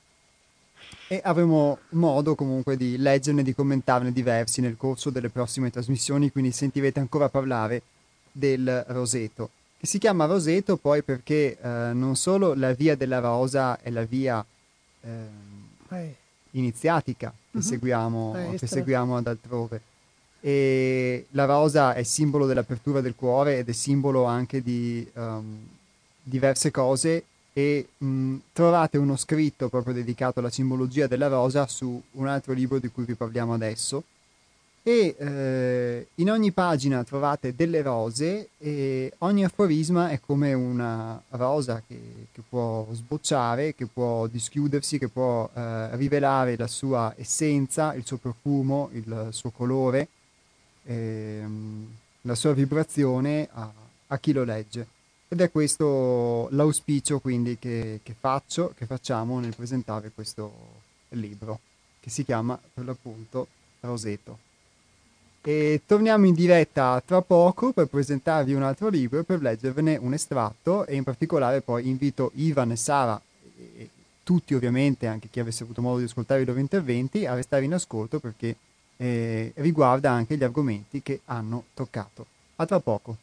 E avremo modo comunque di leggerne e di commentarne diversi nel corso delle prossime trasmissioni, quindi sentirete ancora parlare del roseto, che si chiama roseto poi perché eh, non solo la via della rosa è la via Eh, iniziatica che, Mhm. seguiamo, Eh, che seguiamo ad altrove. E la rosa è simbolo dell'apertura del cuore ed è simbolo anche di ehm, diverse cose e mh, trovate uno scritto proprio dedicato alla simbologia della rosa su un altro libro di cui vi parliamo adesso e eh, in ogni pagina trovate delle rose e ogni aforisma è come una rosa che, che può sbocciare, che può dischiudersi, che può eh, rivelare la sua essenza, il suo profumo, il suo colore, ehm, la sua vibrazione a, a chi lo legge. Ed è questo l'auspicio quindi che, che faccio, che facciamo nel presentare questo libro, che si chiama per l'appunto Roseto. E torniamo in diretta tra poco per presentarvi un altro libro e per leggervene un estratto e in particolare poi invito Ivan e Sara e tutti ovviamente, anche chi avesse avuto modo di ascoltare i loro interventi, a restare in ascolto perché eh, riguarda anche gli argomenti che hanno toccato. A tra poco.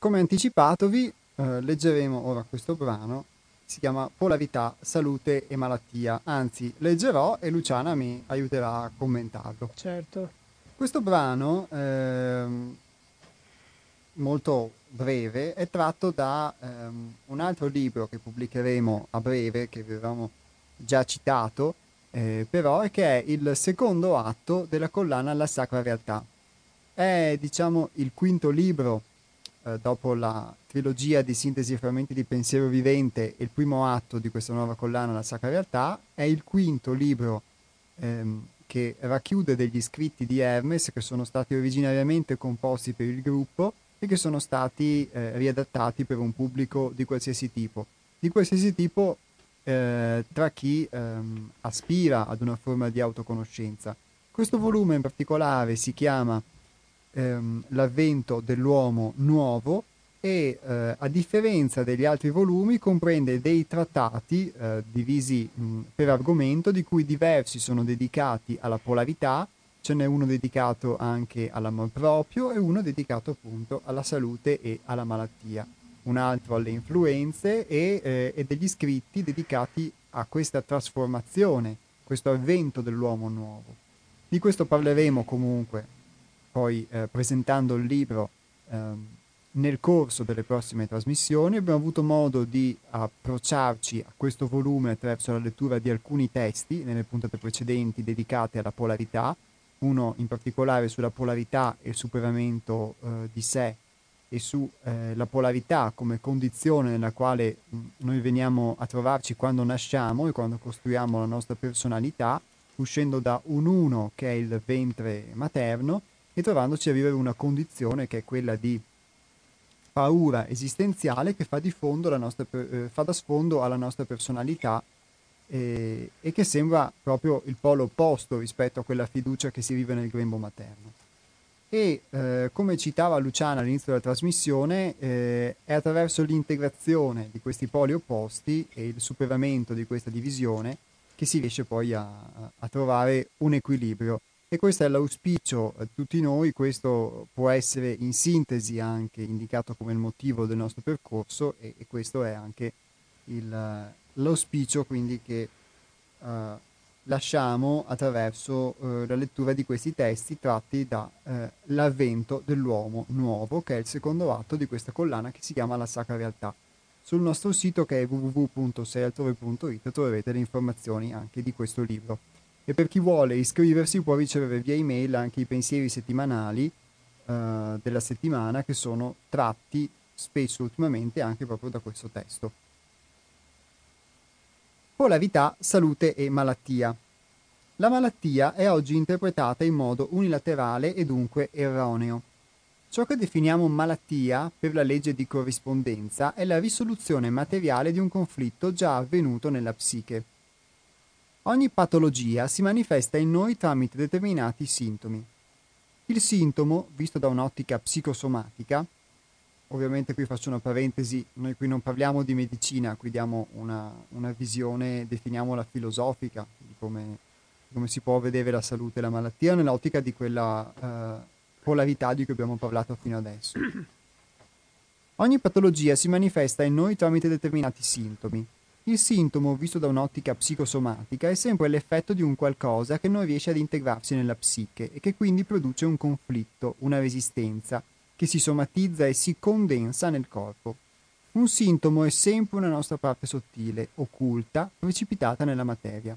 Come anticipatovi, eh, leggeremo ora questo brano, si chiama Polarità, Salute e Malattia, anzi leggerò e Luciana mi aiuterà a commentarlo. Certo. Questo brano, ehm, molto breve, è tratto da ehm, un altro libro che pubblicheremo a breve, che avevamo già citato, eh, però, e che è il secondo atto della collana La Sacra Realtà. È, diciamo, il quinto libro eh, dopo la trilogia di sintesi e frammenti di pensiero vivente e il primo atto di questa nuova collana La Sacra Realtà. È il quinto libro ehm, che racchiude degli scritti di Hermes che sono stati originariamente composti per il gruppo e che sono stati eh, riadattati per un pubblico di qualsiasi tipo. Di qualsiasi tipo eh, tra chi ehm, aspira ad una forma di autoconoscenza. Questo volume in particolare si chiama ehm, L'avvento dell'uomo nuovo e eh, a differenza degli altri volumi comprende dei trattati eh, divisi mh, per argomento di cui diversi sono dedicati alla polarità, ce n'è uno dedicato anche all'amor proprio e uno dedicato appunto alla salute e alla malattia, un altro alle influenze e, eh, e degli scritti dedicati a questa trasformazione, questo avvento dell'uomo nuovo. Di questo parleremo comunque poi eh, presentando il libro ehm, nel corso delle prossime trasmissioni. Abbiamo avuto modo di approcciarci a questo volume attraverso la lettura di alcuni testi nelle puntate precedenti dedicate alla polarità, uno in particolare sulla polarità e il superamento eh, di sé e sulla eh, polarità come condizione nella quale mh, noi veniamo a trovarci quando nasciamo e quando costruiamo la nostra personalità, uscendo da un uno che è il ventre materno e trovandoci a vivere una condizione che è quella di paura esistenziale che fa, di nostra, eh, fa da sfondo alla nostra personalità eh, e che sembra proprio il polo opposto rispetto a quella fiducia che si vive nel grembo materno. E eh, come citava Luciana all'inizio della trasmissione, eh, è attraverso l'integrazione di questi poli opposti e il superamento di questa divisione che si riesce poi a, a trovare un equilibrio e questo è l'auspicio a tutti noi, questo può essere in sintesi anche indicato come il motivo del nostro percorso e, e questo è anche il, l'auspicio quindi che uh, lasciamo attraverso uh, la lettura di questi testi tratti dall'avvento uh, dell'uomo nuovo che è il secondo atto di questa collana che si chiama La Sacra Realtà. Sul nostro sito che è www.seialtrove.it troverete le informazioni anche di questo libro e per chi vuole iscriversi può ricevere via email anche i pensieri settimanali uh, della settimana che sono tratti spesso ultimamente anche proprio da questo testo. Polarità, salute e malattia. La malattia è oggi interpretata in modo unilaterale e dunque erroneo. Ciò che definiamo malattia per la legge di corrispondenza è la risoluzione materiale di un conflitto già avvenuto nella psiche. Ogni patologia si manifesta in noi tramite determinati sintomi. Il sintomo, visto da un'ottica psicosomatica, ovviamente qui faccio una parentesi, noi qui non parliamo di medicina, qui diamo una, una visione, definiamola filosofica, di come, come, si può vedere la salute e la malattia nell'ottica di quella uh, polarità di cui abbiamo parlato fino adesso. Ogni patologia si manifesta in noi tramite determinati sintomi. Il sintomo, visto da un'ottica psicosomatica, è sempre l'effetto di un qualcosa che non riesce ad integrarsi nella psiche e che quindi produce un conflitto, una resistenza, che si somatizza e si condensa nel corpo. Un sintomo è sempre una nostra parte sottile, occulta, precipitata nella materia.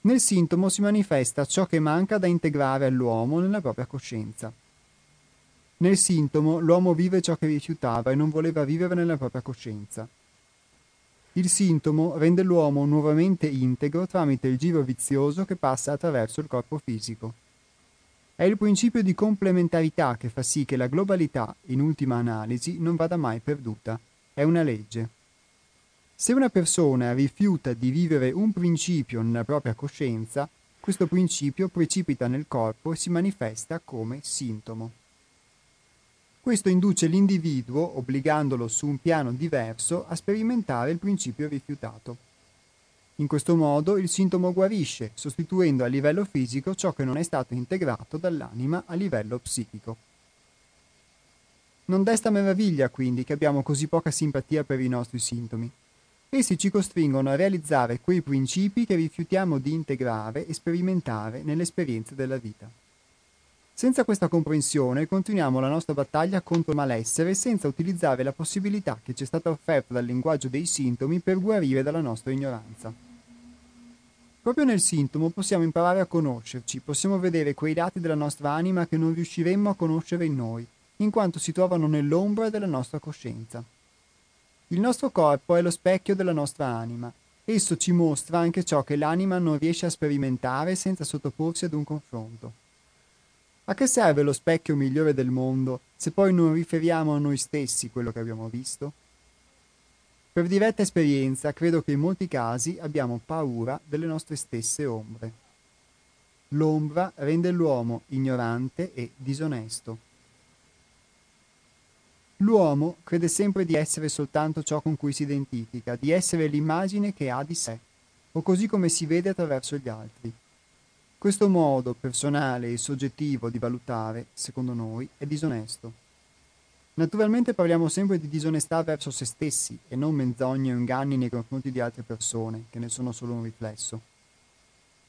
Nel sintomo si manifesta ciò che manca da integrare all'uomo nella propria coscienza. Nel sintomo l'uomo vive ciò che rifiutava e non voleva vivere nella propria coscienza. Il sintomo rende l'uomo nuovamente integro tramite il giro vizioso che passa attraverso il corpo fisico. È il principio di complementarità che fa sì che la globalità, in ultima analisi, non vada mai perduta. È una legge. Se una persona rifiuta di vivere un principio nella propria coscienza, questo principio precipita nel corpo e si manifesta come sintomo. Questo induce l'individuo, obbligandolo su un piano diverso, a sperimentare il principio rifiutato. In questo modo il sintomo guarisce, sostituendo a livello fisico ciò che non è stato integrato dall'anima a livello psichico. Non desta meraviglia quindi che abbiamo così poca simpatia per i nostri sintomi. Essi ci costringono a realizzare quei principi che rifiutiamo di integrare e sperimentare nelle esperienze della vita. Senza questa comprensione continuiamo la nostra battaglia contro il malessere senza utilizzare la possibilità che ci è stata offerta dal linguaggio dei sintomi per guarire dalla nostra ignoranza. Proprio nel sintomo possiamo imparare a conoscerci, possiamo vedere quei lati della nostra anima che non riusciremmo a conoscere in noi, in quanto si trovano nell'ombra della nostra coscienza. Il nostro corpo è lo specchio della nostra anima. Esso ci mostra anche ciò che l'anima non riesce a sperimentare senza sottoporsi ad un confronto. A che serve lo specchio migliore del mondo se poi non riferiamo a noi stessi quello che abbiamo visto? Per diretta esperienza credo che in molti casi abbiamo paura delle nostre stesse ombre. L'ombra rende l'uomo ignorante e disonesto. L'uomo crede sempre di essere soltanto ciò con cui si identifica, di essere l'immagine che ha di sé, o così come si vede attraverso gli altri. Questo modo personale e soggettivo di valutare, secondo noi, è disonesto. Naturalmente parliamo sempre di disonestà verso se stessi e non menzogne o inganni nei confronti di altre persone, che ne sono solo un riflesso.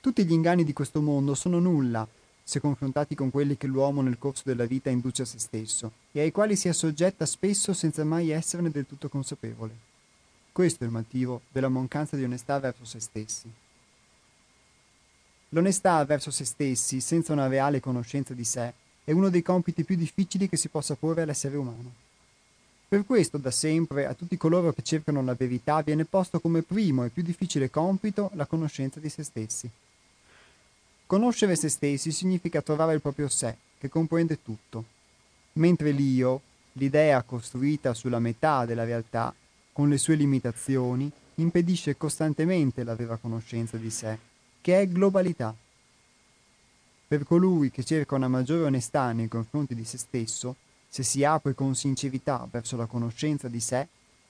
Tutti gli inganni di questo mondo sono nulla se confrontati con quelli che l'uomo nel corso della vita induce a se stesso e ai quali si assoggetta spesso senza mai esserne del tutto consapevole. Questo è il motivo della mancanza di onestà verso se stessi. L'onestà verso se stessi, senza una reale conoscenza di sé, è uno dei compiti più difficili che si possa porre all'essere umano. Per questo, da sempre, a tutti coloro che cercano la verità viene posto come primo e più difficile compito la conoscenza di se stessi. Conoscere se stessi significa trovare il proprio sé, che comprende tutto, mentre l'io, l'idea costruita sulla metà della realtà, con le sue limitazioni, impedisce costantemente la vera conoscenza di sé che è globalità. Per colui che cerca una maggiore onestà nei confronti di se stesso, se si apre con sincerità verso la conoscenza di sé,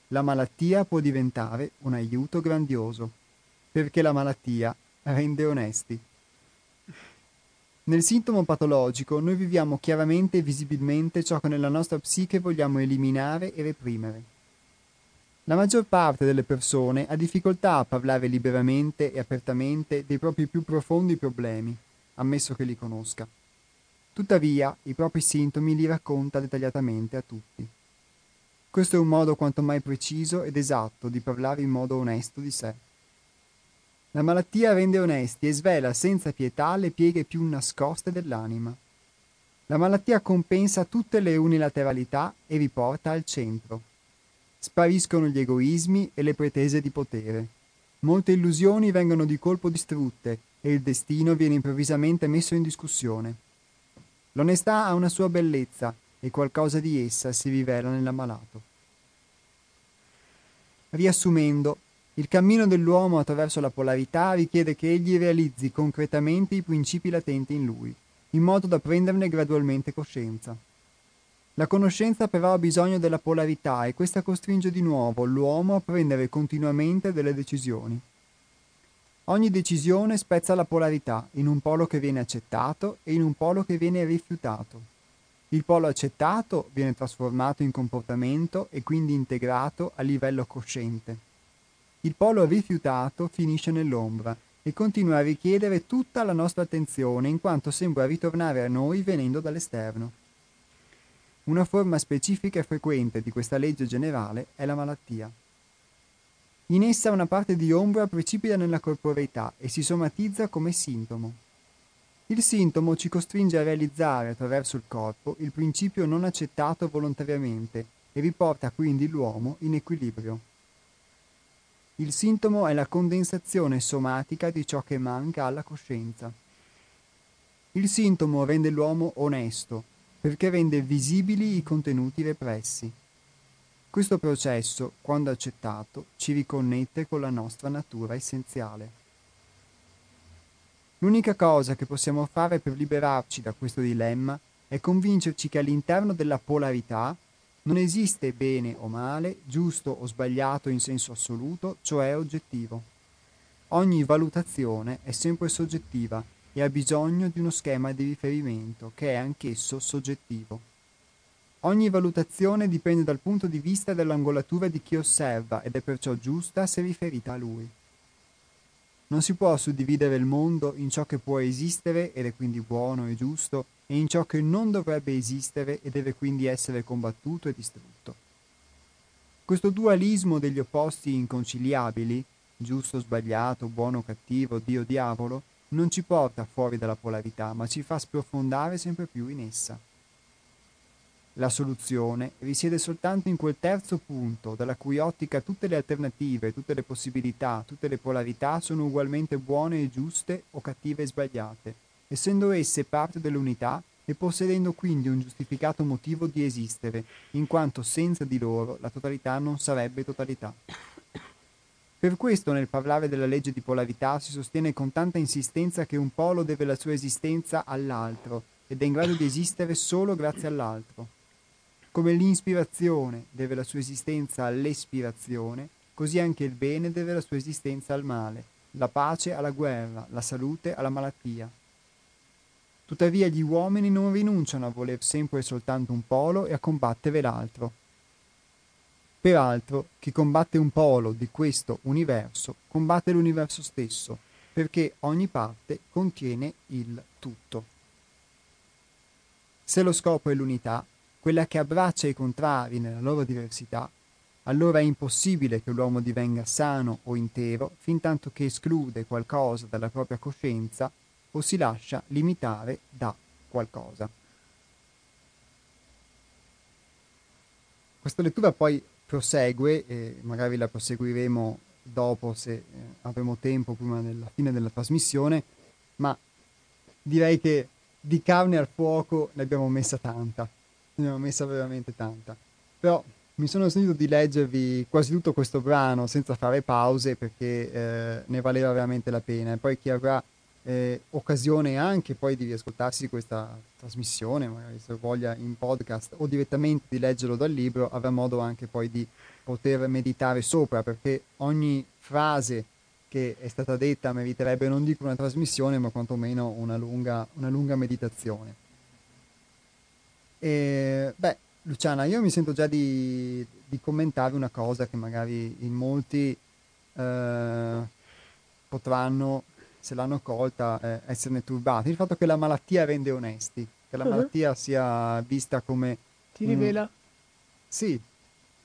la malattia può diventare un aiuto grandioso, perché la malattia rende onesti. Nel sintomo patologico noi viviamo chiaramente e visibilmente ciò che nella nostra psiche vogliamo eliminare e reprimere. La maggior parte delle persone ha difficoltà a parlare liberamente e apertamente dei propri più profondi problemi, ammesso che li conosca. Tuttavia, i propri sintomi li racconta dettagliatamente a tutti. Questo è un modo quanto mai preciso ed esatto di parlare in modo onesto di sé. La malattia rende onesti e svela senza pietà le pieghe più nascoste dell'anima. La malattia compensa tutte le unilateralità e riporta al centro. Spariscono gli egoismi e le pretese di potere. Molte illusioni vengono di colpo distrutte e il destino viene improvvisamente messo in discussione. L'onestà ha una sua bellezza e qualcosa di essa si rivela nell'ammalato. Riassumendo, il cammino dell'uomo attraverso la polarità richiede che egli realizzi concretamente i principi latenti in lui, in modo da prenderne gradualmente coscienza. La conoscenza però ha bisogno della polarità e questa costringe di nuovo l'uomo a prendere continuamente delle decisioni. Ogni decisione spezza la polarità in un polo che viene accettato e in un polo che viene rifiutato. Il polo accettato viene trasformato in comportamento e quindi integrato a livello cosciente. il polo rifiutato finisce nell'ombra e continua a richiedere tutta la nostra attenzione in quanto sembra ritornare a noi venendo dall'esterno. Una forma specifica e frequente di questa legge generale è la malattia. In essa una parte di ombra precipita nella corporeità e si somatizza come sintomo. Il sintomo ci costringe a realizzare attraverso il corpo il principio non accettato volontariamente e riporta quindi l'uomo in equilibrio. Il sintomo è la condensazione somatica di ciò che manca alla coscienza. Il sintomo rende l'uomo onesto, perché rende visibili i contenuti repressi. Questo processo, quando accettato, ci riconnette con la nostra natura essenziale. L'unica cosa che possiamo fare per liberarci da questo dilemma è convincerci che all'interno della polarità non esiste bene o male, giusto o sbagliato in senso assoluto, cioè oggettivo. Ogni valutazione è sempre soggettiva e ha bisogno di uno schema di riferimento che è anch'esso soggettivo. Ogni valutazione dipende dal punto di vista dell'angolatura di chi osserva ed è perciò giusta se riferita a lui. Non si può suddividere il mondo in ciò che può esistere ed è quindi buono e giusto e in ciò che non dovrebbe esistere e deve quindi essere combattuto e distrutto. Questo dualismo degli opposti inconciliabili, giusto, sbagliato, buono, cattivo, Dio, diavolo, non ci porta fuori dalla polarità, ma ci fa sprofondare sempre più in essa. La soluzione risiede soltanto in quel terzo punto, dalla cui ottica tutte le alternative, tutte le possibilità, tutte le polarità sono ugualmente buone e giuste o cattive e sbagliate, essendo esse parte dell'unità e possedendo quindi un giustificato motivo di esistere, in quanto senza di loro la totalità non sarebbe totalità. Per questo nel parlare della legge di polarità si sostiene con tanta insistenza che un polo deve la sua esistenza all'altro ed è in grado di esistere solo grazie all'altro. Come l'inspirazione deve la sua esistenza all'espirazione, così anche il bene deve la sua esistenza al male, la pace alla guerra, la salute alla malattia. Tuttavia gli uomini non rinunciano a voler sempre soltanto un polo e a combattere l'altro. Peraltro, chi combatte un polo di questo universo combatte l'universo stesso, perché ogni parte contiene il tutto. Se lo scopo è l'unità, quella che abbraccia i contrari nella loro diversità, allora è impossibile che l'uomo divenga sano o intero fin tanto che esclude qualcosa dalla propria coscienza o si lascia limitare da qualcosa. Questa lettura poi prosegue, e magari la proseguiremo dopo se eh, avremo tempo prima della fine della trasmissione, ma direi che di carne al fuoco ne abbiamo messa tanta, ne abbiamo messa veramente tanta. Però mi sono sentito di leggervi quasi tutto questo brano senza fare pause perché eh, ne valeva veramente la pena. E poi chi avrà eh, occasione anche poi di riascoltarsi questa trasmissione, magari se voglia in podcast o direttamente di leggerlo dal libro, avrà modo anche poi di poter meditare sopra, perché ogni frase che è stata detta meriterebbe non dico una trasmissione, ma quantomeno una lunga, una lunga meditazione. E, beh, Luciana, io mi sento già di, di commentare una cosa che magari in molti eh, potranno se l'hanno colta, eh, esserne turbati. Il fatto che la malattia rende onesti, che la uh-huh. malattia sia vista come... Ti rivela? sì,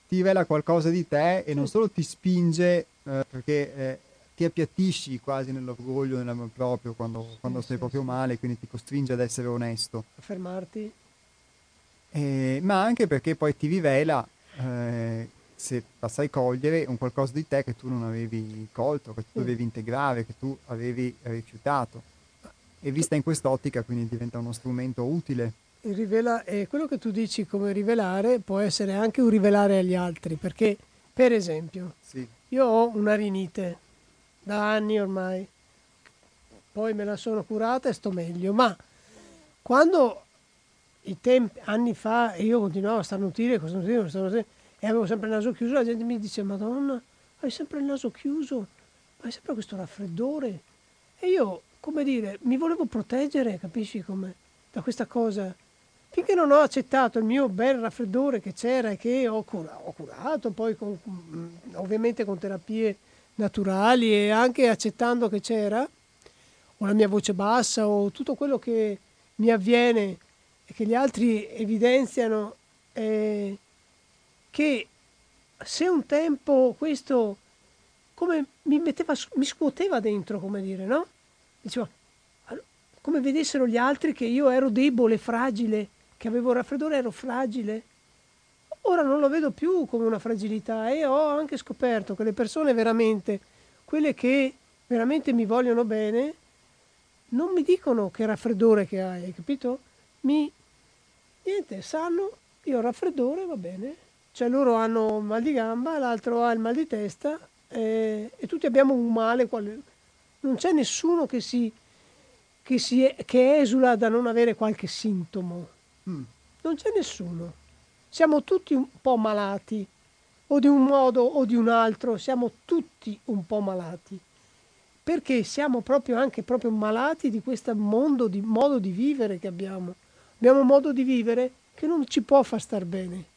ti rivela qualcosa di te e non solo ti spinge eh, perché eh, ti appiattisci quasi nell'orgoglio, nell'amor proprio quando, sì, quando sì, stai proprio male, quindi ti costringe ad essere onesto. A fermarti? Eh, ma anche perché poi ti rivela eh, se la sai cogliere un qualcosa di te che tu non avevi colto, che tu dovevi integrare, che tu avevi rifiutato. E vista in quest'ottica quindi diventa uno strumento utile. Rivela, eh, quello che tu dici come rivelare può essere anche un rivelare agli altri, perché per esempio sì. io ho una rinite da anni ormai, poi me la sono curata e sto meglio, ma quando i tempi, anni fa io continuavo a starnutire, a starnutire, a starnutire e avevo sempre il naso chiuso, la gente mi dice, Madonna, hai sempre il naso chiuso, hai sempre questo raffreddore. E io, come dire, mi volevo proteggere, capisci come, da questa cosa. Finché non ho accettato il mio bel raffreddore che c'era e che ho, cura- ho curato, poi con, mm, ovviamente con terapie naturali e anche accettando che c'era, o la mia voce bassa o tutto quello che mi avviene e che gli altri evidenziano, eh, che se un tempo questo come mi metteva, mi scuoteva dentro, come dire, no? Diceva, come vedessero gli altri che io ero debole, fragile, che avevo raffreddore, ero fragile. Ora non lo vedo più come una fragilità e ho anche scoperto che le persone veramente, quelle che veramente mi vogliono bene, non mi dicono che raffreddore che hai, capito? Mi, niente, sanno, io ho raffreddore, va bene. Cioè loro hanno mal di gamba, l'altro ha il mal di testa eh, e tutti abbiamo un male. Non c'è nessuno che, si, che, si, che esula da non avere qualche sintomo. Mm. Non c'è nessuno. Siamo tutti un po' malati, o di un modo o di un altro, siamo tutti un po' malati perché siamo proprio anche proprio malati di questo mondo di, modo di vivere che abbiamo. Abbiamo un modo di vivere che non ci può far star bene.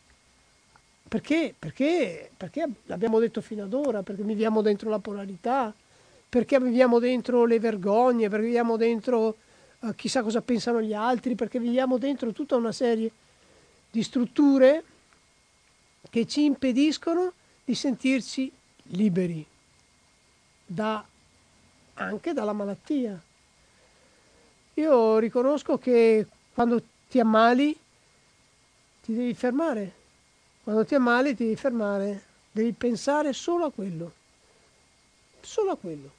Perché? Perché, perché l'abbiamo detto fino ad ora, perché viviamo dentro la polarità, perché viviamo dentro le vergogne, perché viviamo dentro uh, chissà cosa pensano gli altri, perché viviamo dentro tutta una serie di strutture che ci impediscono di sentirci liberi da anche dalla malattia. Io riconosco che quando ti ammali ti devi fermare, quando ti ammali ti devi fermare, devi pensare solo a quello, solo a quello.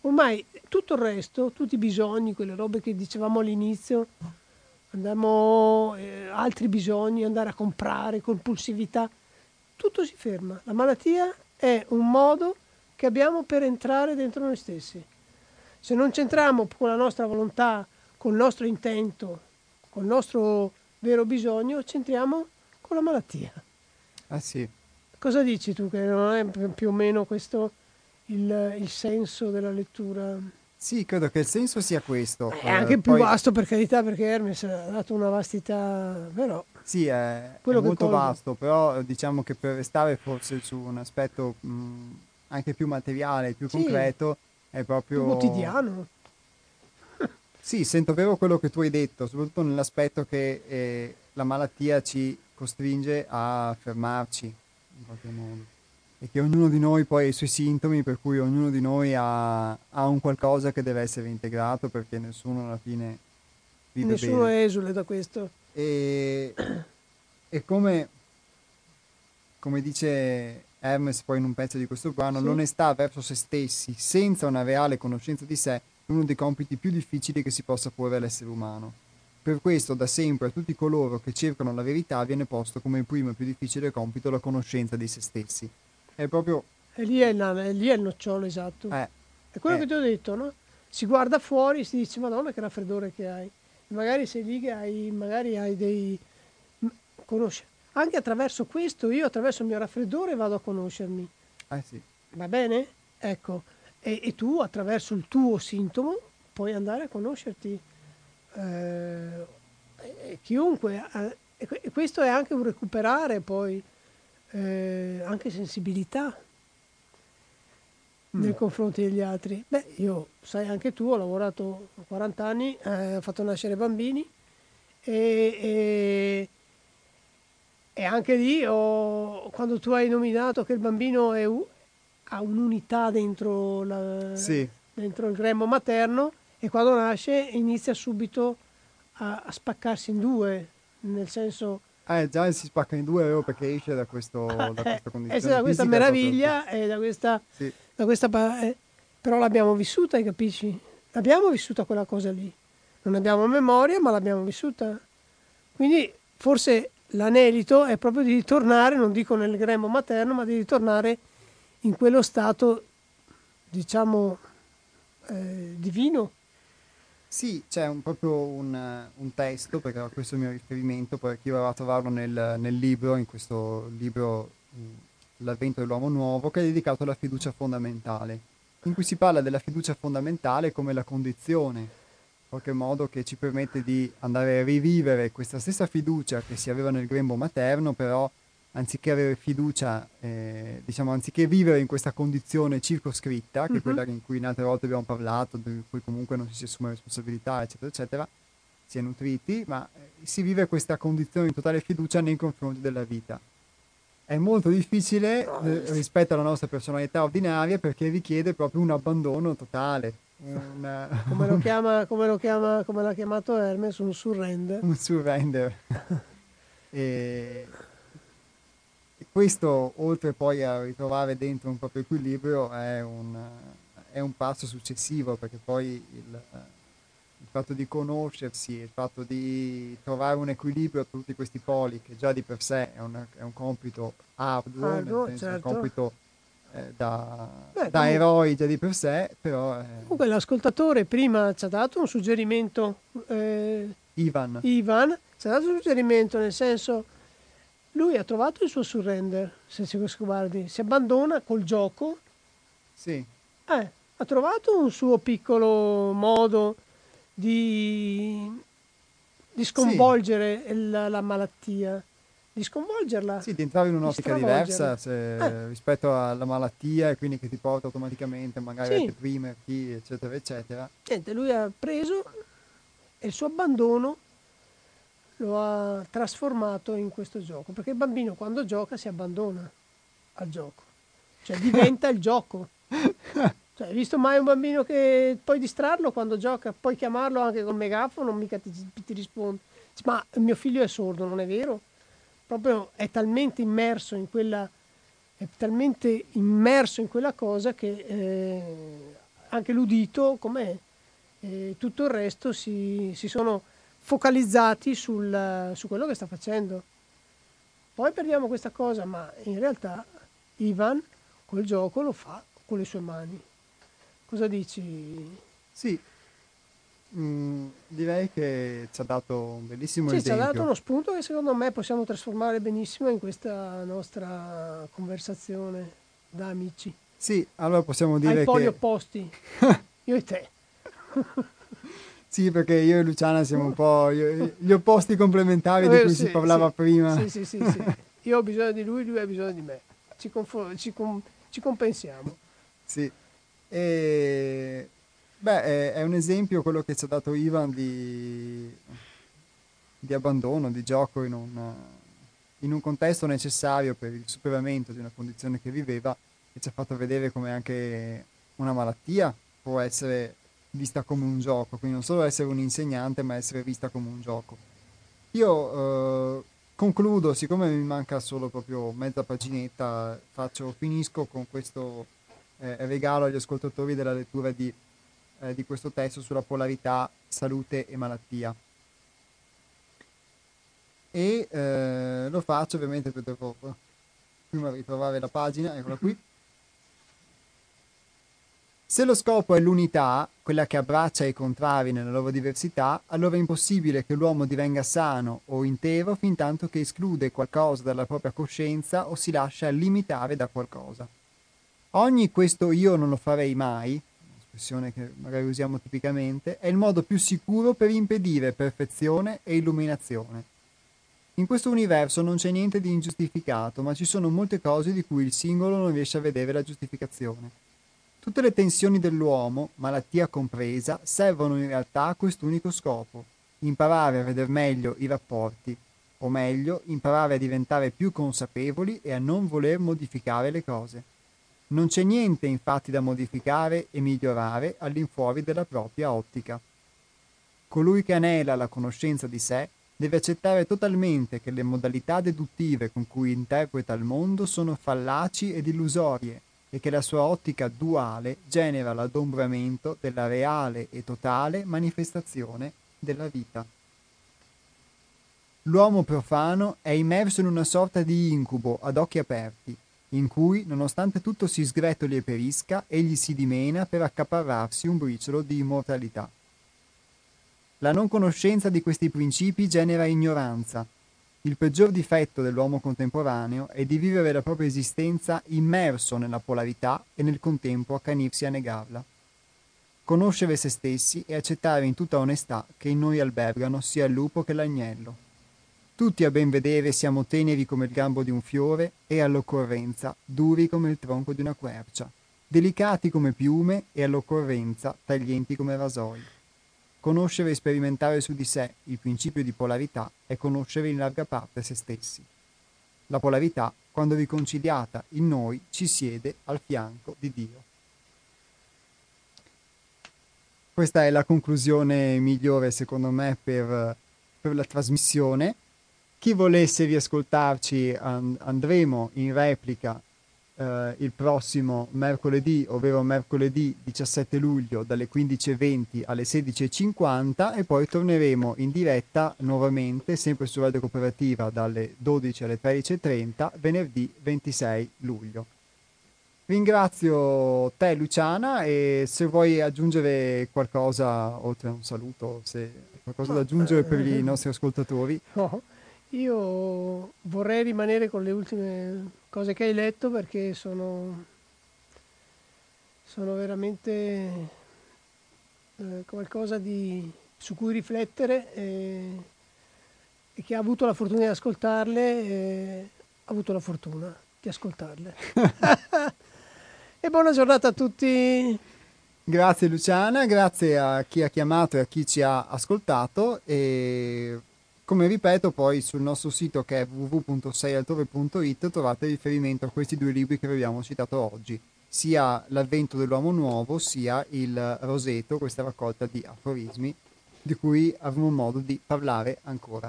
Ormai tutto il resto, tutti i bisogni, quelle robe che dicevamo all'inizio, andiamo, eh, altri bisogni, andare a comprare, compulsività, tutto si ferma. La malattia è un modo che abbiamo per entrare dentro noi stessi. Se non c'entriamo con la nostra volontà, con il nostro intento, con il nostro vero bisogno, c'entriamo con la malattia. Ah sì. Cosa dici tu che non è più o meno questo il, il senso della lettura? Sì, credo che il senso sia questo. È anche eh, più poi... vasto per carità perché Hermes ha dato una vastità, però... Sì, è, è molto vasto, però diciamo che per restare forse su un aspetto mh, anche più materiale, più sì. concreto, è proprio... quotidiano. Sì, sento vero quello che tu hai detto, soprattutto nell'aspetto che eh, la malattia ci costringe a fermarci in qualche modo e che ognuno di noi poi ha i suoi sintomi, per cui ognuno di noi ha, ha un qualcosa che deve essere integrato perché nessuno alla fine vive nessuno bene. esule da questo. E, e come, come dice Hermes poi in un pezzo di questo brano, sì. l'onestà verso se stessi, senza una reale conoscenza di sé, è uno dei compiti più difficili che si possa porre all'essere umano. Per questo da sempre a tutti coloro che cercano la verità viene posto come il primo e più difficile compito la conoscenza di se stessi. È proprio... E lì è il, è lì è il nocciolo, esatto. Eh, è quello eh. che ti ho detto, no? Si guarda fuori e si dice, madonna che raffreddore che hai. magari sei lì che hai, magari hai dei... conosci anche attraverso questo, io attraverso il mio raffreddore vado a conoscermi. Eh sì. Va bene? Ecco. E, e tu attraverso il tuo sintomo puoi andare a conoscerti. Eh, chiunque. Eh, e questo è anche un recuperare poi eh, anche sensibilità mm. nei confronti degli altri. Beh, io, sai anche tu, ho lavorato 40 anni, eh, ho fatto nascere bambini e, e e anche lì, oh, quando tu hai nominato che il bambino è, ha un'unità dentro, la, sì. dentro, il grembo materno e quando nasce inizia subito a, a spaccarsi in due, nel senso... Eh, già si spacca in due oh, perché esce da, questo, da questa eh, condizione. Esce da questa meraviglia e da questa... Sì. Da questa eh, però l'abbiamo vissuta, hai capisci? L'abbiamo vissuta quella cosa lì. Non abbiamo memoria, ma l'abbiamo vissuta. Quindi forse l'anelito è proprio di ritornare, non dico nel grembo materno, ma di ritornare in quello stato, diciamo, eh, divino. Sì, c'è un, proprio un, un, testo, perché questo è il mio riferimento, perché io avevo a trovarlo nel, nel, libro, in questo libro L'avvento dell'uomo nuovo, che è dedicato alla fiducia fondamentale, in cui si parla della fiducia fondamentale come la condizione qualche modo che ci permette di andare a rivivere questa stessa fiducia che si aveva nel grembo materno, però anziché avere fiducia, eh, diciamo, anziché vivere in questa condizione circoscritta, che è quella in cui in altre volte abbiamo parlato, in cui comunque non si assume responsabilità, eccetera, eccetera, si è nutriti, ma eh, si vive questa condizione di totale fiducia nei confronti della vita. È molto difficile eh, rispetto alla nostra personalità ordinaria perché richiede proprio un abbandono totale. Una... Come, lo chiama, come, lo chiama, come l'ha chiamato Hermes, un surrender. Un surrender. e questo, oltre poi a ritrovare dentro un proprio equilibrio, è un, è un passo successivo, perché poi il, il, fatto di conoscersi, il fatto di trovare un equilibrio tra tutti questi poli, che già di per sé è un, è un compito arduo, Arduo, nel senso certo. un compito eh, da, Beh, da eroi già di per sé, però eh, Comunque l'ascoltatore prima ci ha dato un suggerimento, eh, Ivan, Ivan, ci ha dato un suggerimento nel senso, lui ha trovato il suo surrender, se ci guardi, si abbandona col gioco, sì, eh, ha trovato un suo piccolo modo di, di sconvolgere la, la malattia, di sconvolgerla. Sì, di entrare in un'ottica Di diversa stravolgerla. se- rispetto alla malattia e quindi che ti porta automaticamente magari Sì. a deprimerti, eccetera, eccetera. Niente, lui ha preso e il suo abbandono lo ha trasformato in questo gioco, perché il bambino quando gioca si abbandona al gioco, cioè diventa il gioco. Cioè, hai visto mai un bambino che puoi distrarlo quando gioca, puoi chiamarlo anche col megafono, mica ti, ti risponde. Ma mio figlio è sordo, non è vero? Proprio è talmente immerso in quella, è talmente immerso in quella cosa che eh, anche l'udito, com'è? e tutto il resto si, si sono focalizzati sul- su quello che sta facendo. Poi perdiamo questa cosa, ma in realtà Ivan quel gioco lo fa con le sue mani. Cosa dici? Sì, Mm, direi che ci ha dato un bellissimo Sì, ci ha esempio. dato uno spunto che secondo me possiamo trasformare benissimo in questa nostra conversazione da amici. Sì, allora possiamo dire Ai poli che... opposti, io e te. Sì, perché io e Luciana siamo un po' gli opposti complementari di Eh, cui sì, si parlava sì. prima. Sì, sì, sì, sì. Io ho bisogno di lui, lui ha bisogno di me. Ci, confo- ci com- ci compensiamo. Sì. E... Beh, è, è un esempio quello che ci ha dato Ivan di, di abbandono, di gioco in un, in un contesto necessario per il superamento di una condizione che viveva e ci ha fatto vedere come anche una malattia può essere vista come un gioco, quindi non solo essere un insegnante, ma essere vista come un gioco. Io eh, concludo, siccome mi manca solo proprio mezza paginetta, faccio, finisco con questo eh, regalo agli ascoltatori della lettura di, eh, di questo testo sulla polarità salute e malattia. E eh, lo faccio ovviamente devo prima ritrovare la pagina, eccola qui. Se lo scopo è l'unità, quella che abbraccia i contrari nella loro diversità, allora è impossibile che l'uomo divenga sano o intero fin tanto che esclude qualcosa dalla propria coscienza o si lascia limitare da qualcosa. Ogni questo io non lo farei mai, espressione che magari usiamo tipicamente, è il modo più sicuro per impedire perfezione e illuminazione. In questo universo non c'è niente di ingiustificato, ma ci sono molte cose di cui il singolo non riesce a vedere la giustificazione. Tutte le tensioni dell'uomo, malattia compresa, servono in realtà a quest'unico scopo, imparare a vedere meglio i rapporti, o meglio, imparare a diventare più consapevoli e a non voler modificare le cose. Non c'è niente infatti da modificare e migliorare all'infuori della propria ottica. Colui che anela la conoscenza di sé deve accettare totalmente che le modalità deduttive con cui interpreta il mondo sono fallaci ed illusorie e che la sua ottica duale genera l'adombramento della reale e totale manifestazione della vita. L'uomo profano è immerso in una sorta di incubo ad occhi aperti, in cui, nonostante tutto si sgretoli e perisca, egli si dimena per accaparrarsi un briciolo di immortalità. La non conoscenza di questi principi genera ignoranza. Il peggior difetto dell'uomo contemporaneo è di vivere la propria esistenza immerso nella polarità e nel contempo accanirsi a negarla. Conoscere se stessi e accettare in tutta onestà che in noi albergano sia il lupo che l'agnello. Tutti a ben vedere siamo teneri come il gambo di un fiore e all'occorrenza duri come il tronco di una quercia, delicati come piume e all'occorrenza taglienti come rasoi. Conoscere e sperimentare su di sé il principio di polarità è conoscere in larga parte se stessi. La polarità, quando riconciliata in noi, ci siede al fianco di Dio. Questa è la conclusione migliore, secondo me, per, per la trasmissione. Chi volesse riascoltarci and- andremo in replica eh, il prossimo mercoledì, ovvero mercoledì 17 luglio dalle 15.20 alle 16.50 e poi torneremo in diretta nuovamente, sempre su Radio Cooperativa dalle 12 alle 13.30, venerdì 26 luglio. Ringrazio te Luciana e se vuoi aggiungere qualcosa oltre a un saluto, se qualcosa da aggiungere per i nostri ascoltatori. No. Io vorrei rimanere con le ultime cose che hai letto perché sono, sono veramente eh, qualcosa di, su cui riflettere e, e chi ha avuto la fortuna di ascoltarle eh, ha avuto la fortuna di ascoltarle. e buona giornata a tutti. Grazie Luciana, grazie a chi ha chiamato e a chi ci ha ascoltato e come ripeto, poi sul nostro sito che è www.seialtrove.it trovate riferimento a questi due libri che vi abbiamo citato oggi, sia L'avvento dell'uomo nuovo, sia il Roseto, questa raccolta di aforismi di cui avremo modo di parlare ancora.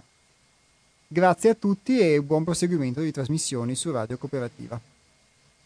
Grazie a tutti e buon proseguimento di trasmissioni su Radio Cooperativa.